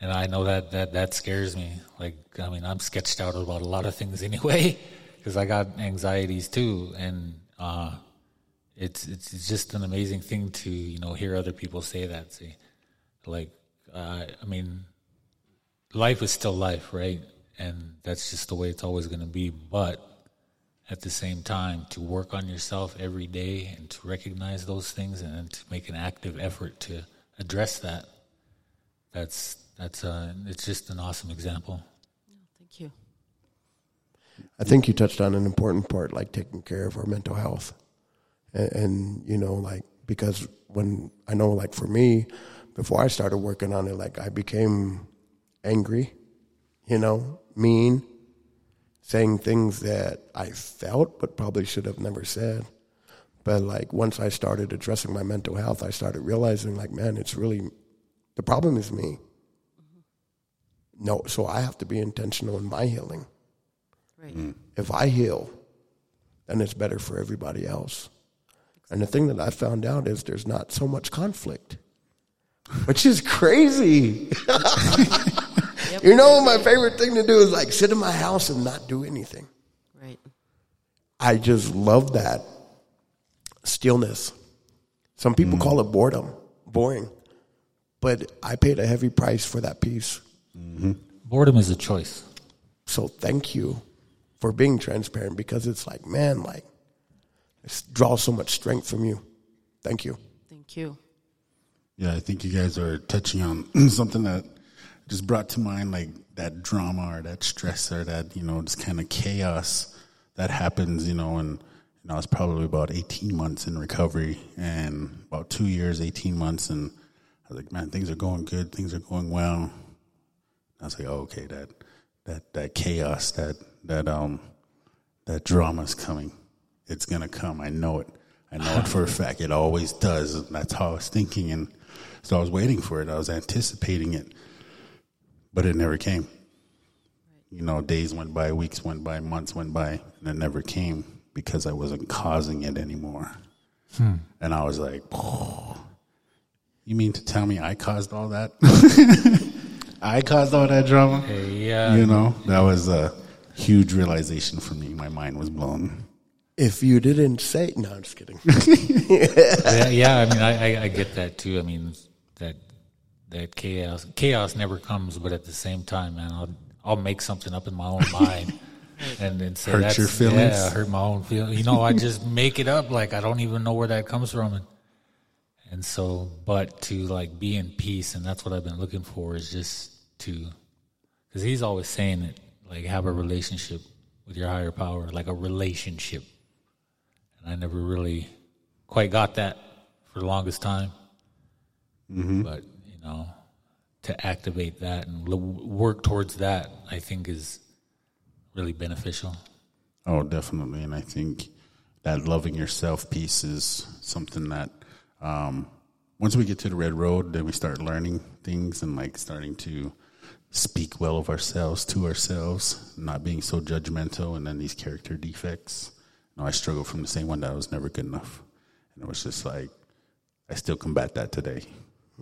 and I know that that that scares me. Like I mean, I'm sketched out about a lot of things anyway because I got anxieties too. And uh, it's it's just an amazing thing to you know hear other people say that. See, like uh, I mean, life is still life, right? And that's just the way it's always going to be. But at the same time, to work on yourself every day and to recognize those things and to make an active effort to address that, that's that's uh, it's just an awesome example. I think you touched on an important part, like taking care of our mental health, and, and you know, like because when I know, like for me, before I started working on it, like I became angry, you know, mean, saying things that I felt but probably should have never said. But like once I started addressing my mental health, I started realizing, like, man, it's really the problem is me. Mm-hmm. No, so I have to be intentional in my healing Right. Mm. if I heal, then it's better for everybody else. And the thing that I found out is there's not so much conflict, which is crazy. you know, my favorite thing to do is like sit in my house and not do anything. Right. I just love that stillness. Some people mm. call it boredom, boring, but I paid a heavy price for that peace. Mm-hmm. Boredom is a choice. So thank you for being transparent because it's like, man, like, it draws so much strength from you. Thank you. Thank you. Yeah, I think you guys are touching on something that just brought to mind like that drama or that stress or that, you know, just kind of chaos that happens, you know, and you know, I was probably about 18 months in recovery and about two years, 18 months. And I was like, man, things are going good. Things are going well. I was like, oh, okay, that, that, that chaos, that, that, um, that drama's coming. It's going to come. I know it. I know it for a fact. It always does. And That's how I was thinking. And so I was waiting for it. I was anticipating it, but it never came. You know, days went by, weeks went by, months went by, and it never came because I wasn't causing it anymore. And I was like, oh, you mean to tell me I caused all that? I caused all that drama? Yeah. You know, that was a huge realization for me. My mind was blown. If you didn't say, no, I'm just kidding. yeah, yeah. I mean, I, I, I get that too. I mean, that that chaos chaos never comes, but at the same time, man, I'll I'll make something up in my own mind. And then say Hurt that's, your feelings? Yeah, hurt my own feelings. You know, I just make it up like I don't even know where that comes from. And, and so, but to like be in peace, and that's what I've been looking for is just to, because he's always saying it, like have a relationship with your higher power, like a relationship. And I never really quite got that for the longest time. But, you know, to activate that and l- work towards that, I think is really beneficial. Oh, definitely. And I think that loving yourself piece is something that um, once we get to the red road, then we start learning things and like starting to speak well of ourselves to ourselves, not being so judgmental, and then these character defects. You know, I struggled from the same one that I was never good enough, and it was just like I still combat that today.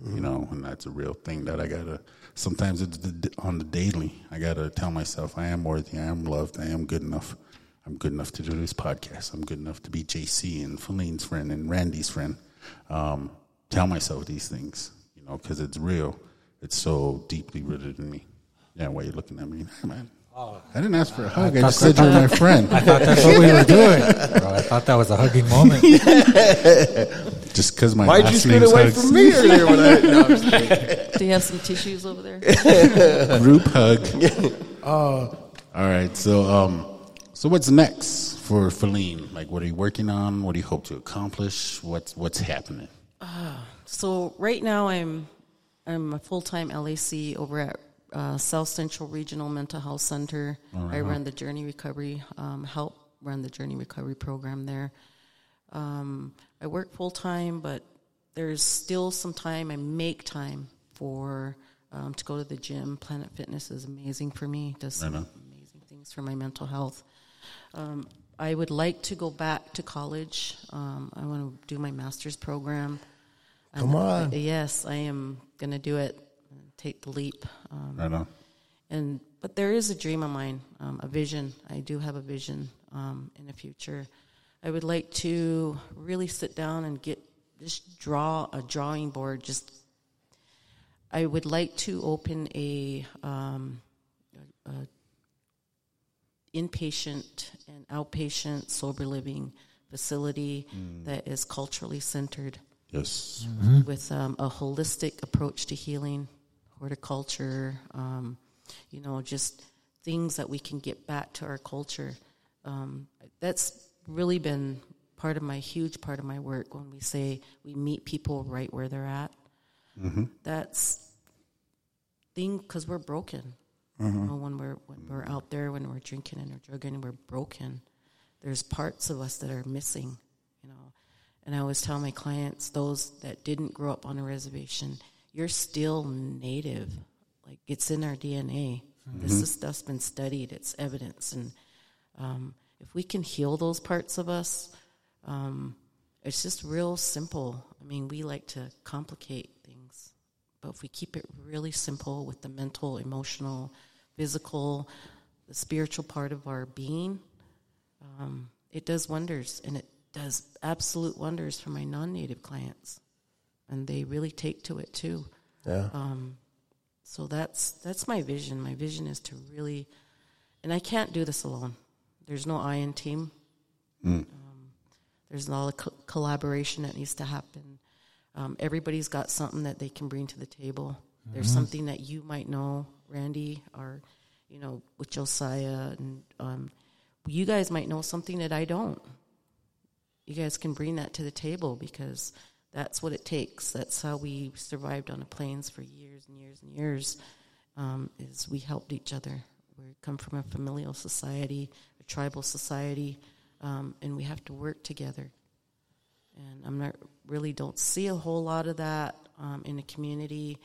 You know, and that's a real thing that I gotta. Sometimes it's the, on the daily. I gotta tell myself I am worthy, I am loved, I am good enough. I'm good enough to do this podcast. I'm good enough to be JC and Phillene's friend and Randy's friend. Um, tell myself these things, you know, because it's real. It's so deeply rooted in me. Yeah, why you looking at me, hey, man? I didn't ask for a hug. I, thought- just said you're my friend. I thought that's what we were doing. Bro, I thought that was a hugging moment. Just because my Why'd you last scoot name's away Hugs. from me earlier when I? No, I'm just. Do you have some tissues over there? Group hug. All right. So, um, so what's next for Phillene? Like, what are you working on? What do you hope to accomplish? What's what's happening? So right now I'm I'm a full time LAC over at uh, South Central Regional Mental Health Center. I run the Journey Recovery, um, help run the Journey Recovery program there. Um, I work full time, but there's still some time. I make time for um, to go to the gym. Planet Fitness is amazing for me. Does some Right amazing things for my mental health. Um, I would like to go back to college. Um, I want to do my master's program. Come I'm- on. yes, I am going to do it. Take the leap. Um, Right on. and but there is a dream of mine, um, a vision. I do have a vision um, in the future. I would like to really sit down and get just draw a drawing board. Just I would like to open a, um, a, a inpatient and outpatient sober living facility that is culturally centered Yes. with um, a holistic approach to healing, horticulture, um, you know, just things that we can get back to our culture. Um, that's really been part of my huge part of my work when we say we meet people right where they're at. That's thing because we're broken. You know, when we're when we're out there, when we're drinking and we're drugging, we're broken. There's parts of us that are missing. And I always tell my clients, those that didn't grow up on a reservation, you're still native. Like it's in our DNA. This is stuff's been studied. It's evidence, and um, if we can heal those parts of us, um, it's just real simple. I mean, we like to complicate things, but if we keep it really simple with the mental, emotional, physical, the spiritual part of our being, um, it does wonders, and it does absolute wonders for my non-native clients, and they really take to it too. Yeah. Um, so that's that's my vision. My vision is to really, and I can't do this alone. There's no I in team. Um, there's a lot of co- collaboration that needs to happen. Um, everybody's got something that they can bring to the table. There's something that you might know, Randy, or you know, with Josiah, and um, you guys might know something that I don't. You guys can bring that to the table because that's what it takes. That's how we survived on the plains for years and years and years. Um, is we helped each other. We come from a familial society, a tribal society, um, and we have to work together. And I'm not really don't see a whole lot of that um, in the community,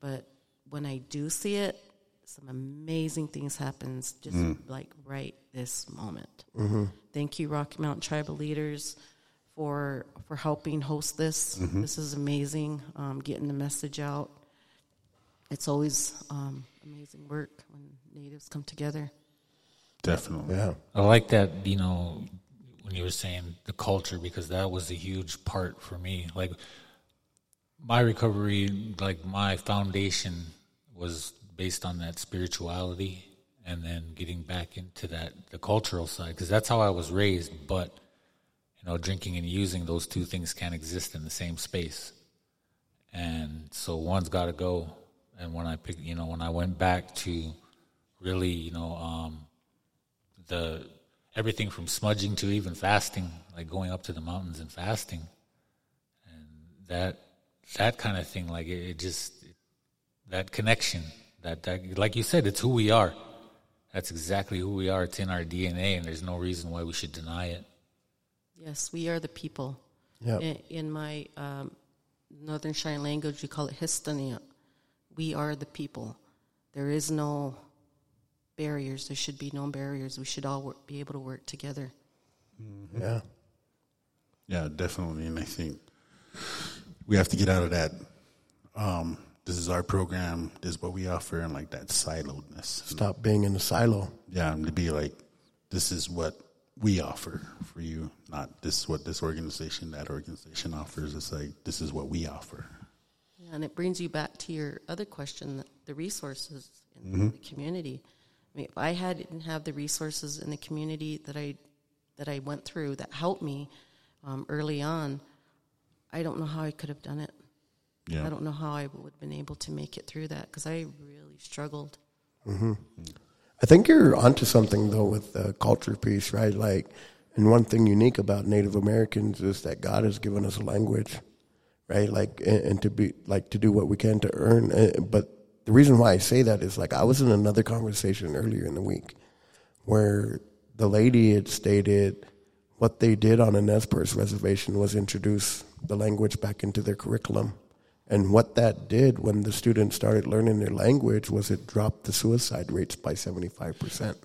but when I do see it, some amazing things happens just like right this moment. Thank you, Rocky Mountain Tribal leaders, for for helping host this. This is amazing, um, getting the message out. It's always um, amazing work when natives come together. Definitely. Yeah. I like that, you know, when you were saying the culture, because that was a huge part for me. Like, my recovery, like, my foundation was based on that spirituality and then getting back into that, the cultural side, because that's how I was raised. But, you know, drinking and using, those two things can't exist in the same space. And so one's got to go. And when I pick, you know, when I went back to really, you know, um, the everything from smudging to even fasting, like going up to the mountains and fasting, and that that kind of thing, like it, it just that connection, that that like you said, it's who we are. That's exactly who we are. It's in our DNA, and there's no reason why we should deny it. Yes, we are the people. Yep. In, in my um, Northern Cheyenne language, we call it Histania. We are the people. There is no barriers. There should be no barriers. We should all work, be able to work together. Yeah. Yeah, definitely. And I think we have to get out of that. Um, this is our program. This is what we offer, and like that siloedness. Stop being in the silo. Yeah, and to be like, this is what we offer for you, not this is what this organization, that organization offers. It's like this is what we offer. Yeah, And it brings you back to your other question, the- the resources in the community. I mean, if I had didn't have the resources in the community that I that I went through that helped me um, early on, I don't know how I could have done it. Yeah. I don't know how I would have been able to make it through that because I really struggled. I think you're onto something though with the culture piece, right? Like, and one thing unique about Native Americans is that God has given us a language, right? Like, and, and to be like to do what we can to earn. uh, But the reason why I say that is like I was in another conversation earlier in the week where the lady had stated what they did on a Nez Perce reservation was introduce the language back into their curriculum. And what that did when the students started learning their language was it dropped the suicide rates by 75%.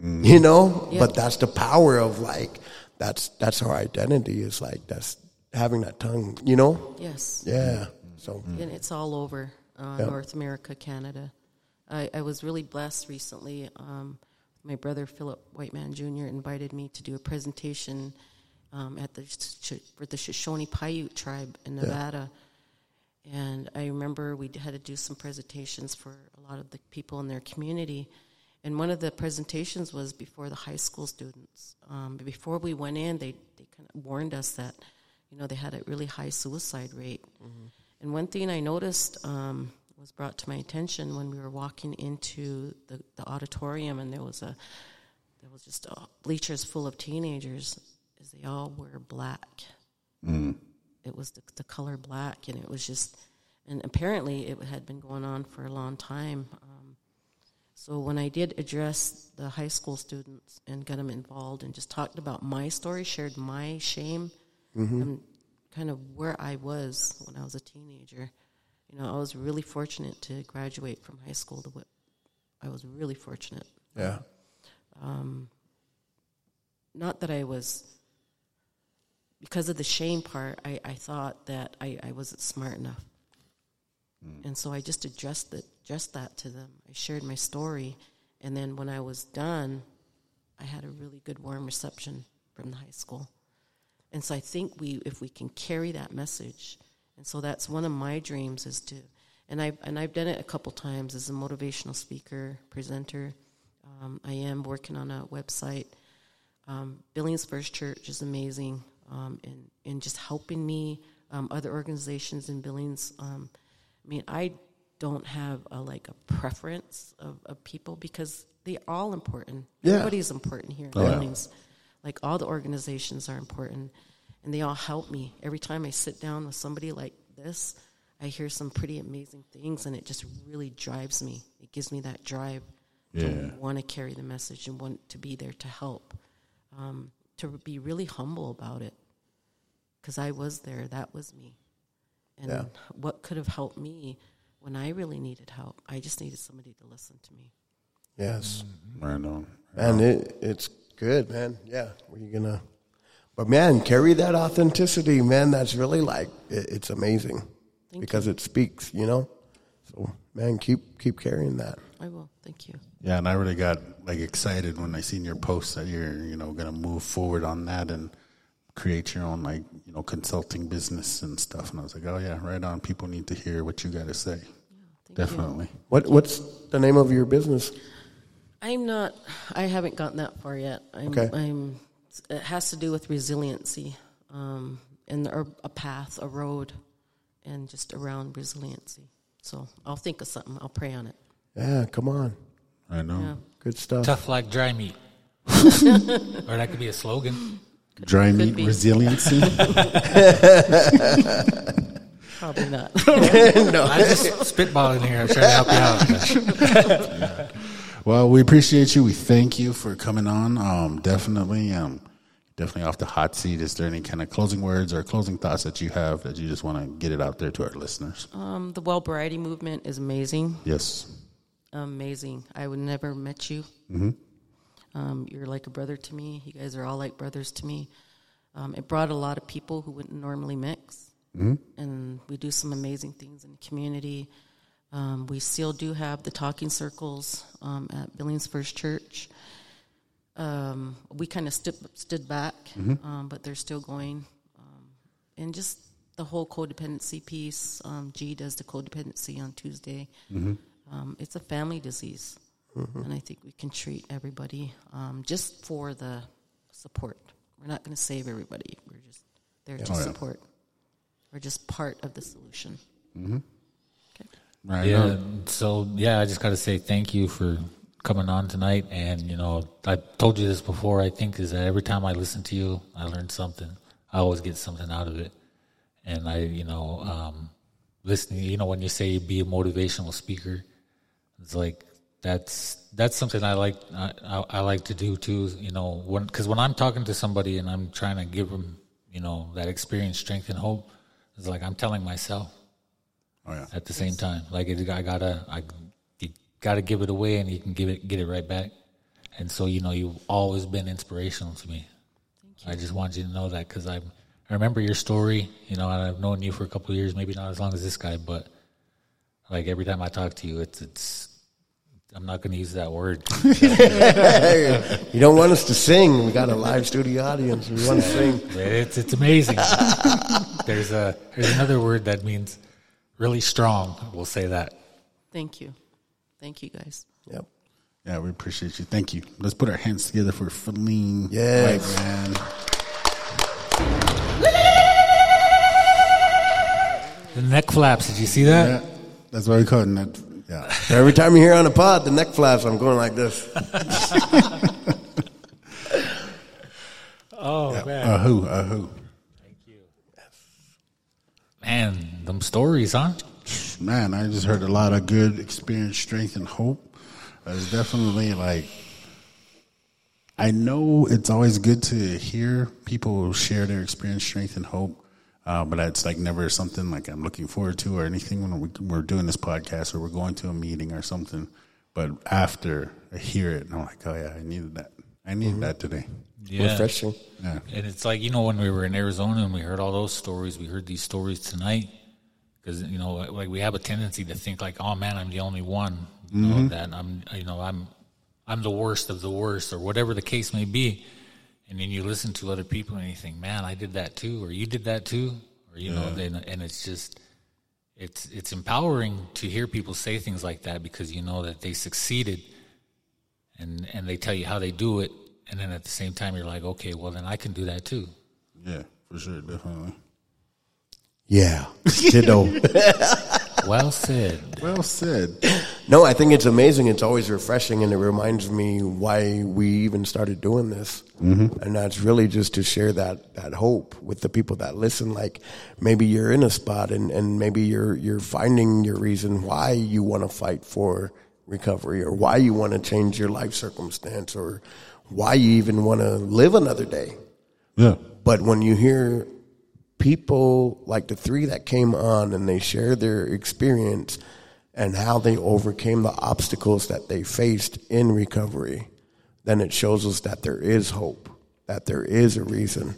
You know? Yeah. But that's the power of like, that's, that's our identity is like, that's having that tongue, you know? Yes. Yeah. So, and it's all over uh, Yep. North America, Canada. I, I was really blessed recently. Um, my brother Philip Whiteman Jr. invited me to do a presentation um, at the for the Shoshone Paiute tribe in Nevada, and I remember we had to do some presentations for a lot of the people in their community. And one of the presentations was before the high school students. Um, before we went in, they, they kind of warned us that, you know, they had a really high suicide rate. And one thing I noticed um, was brought to my attention when we were walking into the, the auditorium, and there was a there was just uh, bleachers full of teenagers, is they all were black. It was the, the color black, and it was just, and apparently it had been going on for a long time. Um, so when I did address the high school students and got them involved and just talked about my story, shared my shame, and kind of where I was when I was a teenager. You know, I was really fortunate to graduate from high school. To what I was really fortunate. yeah. Um, Not that I was because of the shame part. I, I thought that I, I wasn't smart enough, and so I just addressed it, addressed that to them. I shared my story, and then when I was done, I had a really good warm reception from the high school. And so I think we, if we can carry that message, and so that's one of my dreams is to, and I and I've done it a couple times as a motivational speaker, presenter. Um, I am working on a website. Um, Billings First Church is amazing, um, in in just helping me. Um, other organizations in Billings. Um, I mean, I don't have a, like a preference of, of people because they're all important. Yeah. Everybody's important here in Billings. Like all the organizations are important, and they all help me. Every time I sit down with somebody like this, I hear some pretty amazing things, and it just really drives me. It gives me that drive Yeah. to want to carry the message and want to be there to help, um, to be really humble about it. Because I was there, that was me. And Yeah. what could have helped me when I really needed help? I just needed somebody to listen to me. Yes. Mm-hmm. Right on. And it, it's good, man. Yeah. Were you gonna? But man, carry that authenticity, man. That's really like it, it's amazing Thank because it speaks, you know. So man, keep keep carrying that. I will. Thank you. Yeah, and I really got like excited when I seen your post that you're you know gonna move forward on that and create your own like you know consulting business and stuff. And I was like, oh yeah, right on. People need to hear what you got to say. Thank Definitely. What what's the name of your business? I'm not. I haven't gotten that far yet. I'm. Okay. I'm it has to do with resiliency, um, and or a path, a road, and just around resiliency. So I'll think of something. I'll pray on it. Yeah, come on, I know. Yeah. good stuff. Tough like dry meat. or that could be a slogan. Dry Could meat be. resiliency. Probably not. No. I'm just spitballing here. I'm trying to help you out. well, we appreciate you. We thank you for coming on. Um, definitely. Um, definitely off the hot seat. Is there any kind of closing words or closing thoughts that you have that you just want to get it out there to our listeners? um, the Wellbriety movement is amazing. Yes. Amazing. I would never met you. Mm-hmm. Um, you're like a brother to me. You guys are all like brothers to me. Um, it brought a lot of people who wouldn't normally mix, and we do some amazing things in the community. Um, we still do have the talking circles um, at Billings First Church. Um, we kind of stood, stood back, um, but they're still going. Um, and just the whole codependency piece. Um, G does the codependency on Tuesday. Um, it's a family disease. and I think we can treat everybody um, just for the support. We're not going to save everybody. We're just there to Oh, yeah. support. We're just part of the solution. Right. Yeah. on. So yeah, I just got to say thank you for coming on tonight. And you know, I told you this before. I think is that every time I listen to you, I learn something. I always get something out of it. And I, you know, um, listening. You know, when you say be a motivational speaker, it's like that's that's something I like. I, I, I like to do too. You know, when because when I'm talking to somebody and I'm trying to give them, you know, that experience, strength, and hope, it's like I'm telling myself Oh yeah. at the same time. Like it, I gotta, I you gotta give it away, and you can give it, get it right back. And so you know, you've always been inspirational to me. I just want you to know that because I, I remember your story. You know, and I've known you for a couple of years, maybe not as long as this guy, but like every time I talk to you, it's it's. I'm not going to use that word. You don't want us to sing. We got a live studio audience. We want to sing. It's it's amazing. there's a there's another word that means really strong. We'll say that. Thank you. Thank you, guys. Yep. Yeah, we appreciate you. Thank you. Let's put our hands together for Phillene. Yes. Right, man. The neck flaps. Did you see that? Yeah, that's why we call it. Net, yeah. Every time you hear on the pod, the neck flaps, I'm going like this. Oh man. A who? A who? Thank you. Man, them stories, huh? Man, I just heard a lot of good experience, strength, and hope. It's definitely like I know it's always good to hear people share their experience, strength, and hope. Uh, but it's like never something like I'm looking forward to or anything when we, we're doing this podcast or we're going to a meeting or something. But after I hear it, I'm like, oh yeah, I needed that. I needed that today. Yeah. Refreshing. Yeah. And it's like, you know, when we were in Arizona and we heard all those stories, we heard these stories tonight. Because, you know, like we have a tendency to think like, oh man, I'm the only one. You know, mm-hmm. that I'm, you know, I'm, I'm the worst of the worst or whatever the case may be. And then you listen to other people and you think, man, I did that too, or you did that too. Or, you know, then, and it's just, it's, it's empowering to hear people say things like that because you know that they succeeded and, and they tell you how they do it. And then at the same time, you're like, okay, well, then I can do that too. Yeah, for sure, definitely. Yeah. Ditto. Well said. Well said. no, I think it's amazing. It's always refreshing, and it reminds me why we even started doing this. Mm-hmm. And that's really just to share that that hope with the people that listen. Like maybe you're in a spot, and, and maybe you're you're finding your reason why you want to fight for recovery, or why you want to change your life circumstance, or why you even want to live another day. Yeah. But when you hear people like the three that came on and they share their experience and how they overcame the obstacles that they faced in recovery, then it shows us that there is hope, that there is a reason.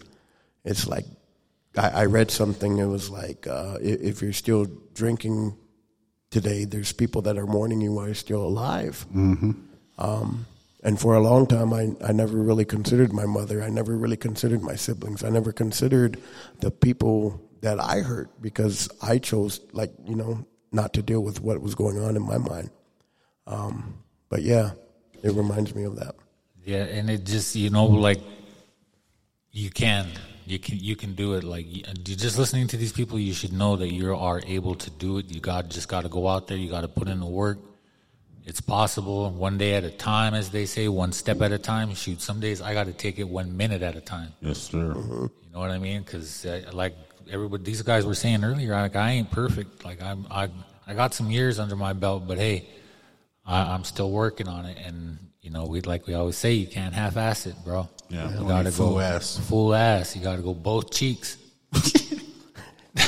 It's like, I, I read something, it was like, uh, if you're still drinking today, there's people that are mourning you while you're still alive. Um, and for a long time, I, I never really considered my mother. I never really considered my siblings. I never considered the people that I hurt because I chose, like, you know, not to deal with what was going on in my mind. Um, but yeah, it reminds me of that. Yeah, and it just you know like you can you can you can do it like you you just listening to these people you should know that you are able to do it you got just got to go out there you got to put in the work it's possible one day at a time as they say one step at a time. Shoot some days i got to take it one minute at a time. Yes, sir. you know what i mean? Because uh, like everybody these guys were saying earlier like i ain't perfect. Like i'm i i got some years under my belt but hey I, i'm still working on it. And you know we like we always say you can't half-ass it bro. Yeah, you gotta full go ass. full ass. You gotta go both cheeks.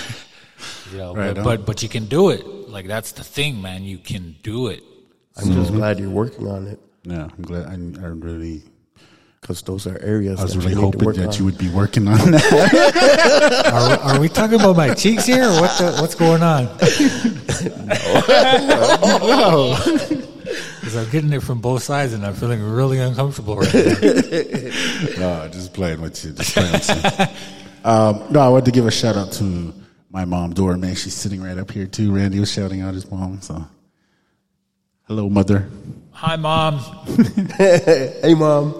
You know, Right but, but but you can do it. Like that's the thing man. You can do it I'm just glad you're working on it Yeah, I'm glad. I, I really, because those are areas I was that really you hoping that on. you would be working on that. are, we- are we talking about my cheeks here or what the, what's going on because i'm getting it from both sides and i'm feeling really uncomfortable right now no, just playing with you. Just playing with you. Um, no, I wanted to give a shout out to my mom, Dora. Man, she's sitting right up here too. Randy was shouting out his mom. So, Hello, mother. Hi, mom. hey, mom.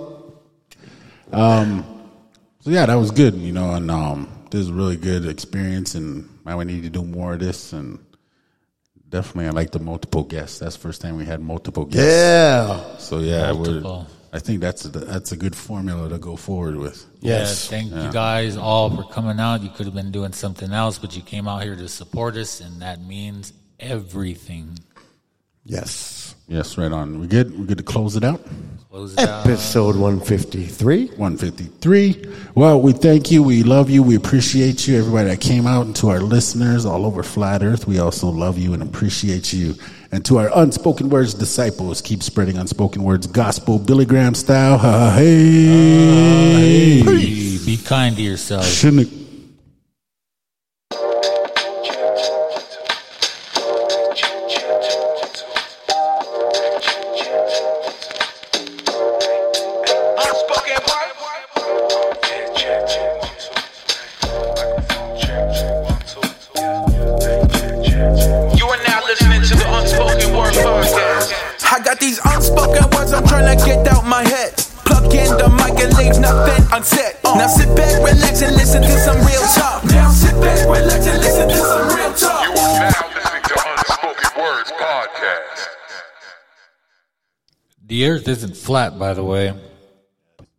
So yeah, that was good, you know, and um, this is a really good experience, and I would need to do more of this, and definitely I like the multiple guests. That's the first time we had multiple guests. Yeah. So yeah, we're, Multiple. I think that's a, that's a good formula to go forward with. Yes. Yeah, thank you guys all for coming out. You could have been doing something else, but you came out here to support us, and that means everything. Yes. Yes, right on. We good? We good to close it out? Close it out. Episode 153. 153. Well, we thank you. We love you. We appreciate you. Everybody that came out and to our listeners all over Flat Earth, we also love you and appreciate you. And to our unspoken words disciples, keep spreading unspoken words gospel Billy Graham style. Ha, ha, hey. Uh, hey, be kind to yourself. Shouldn't flat, by the way.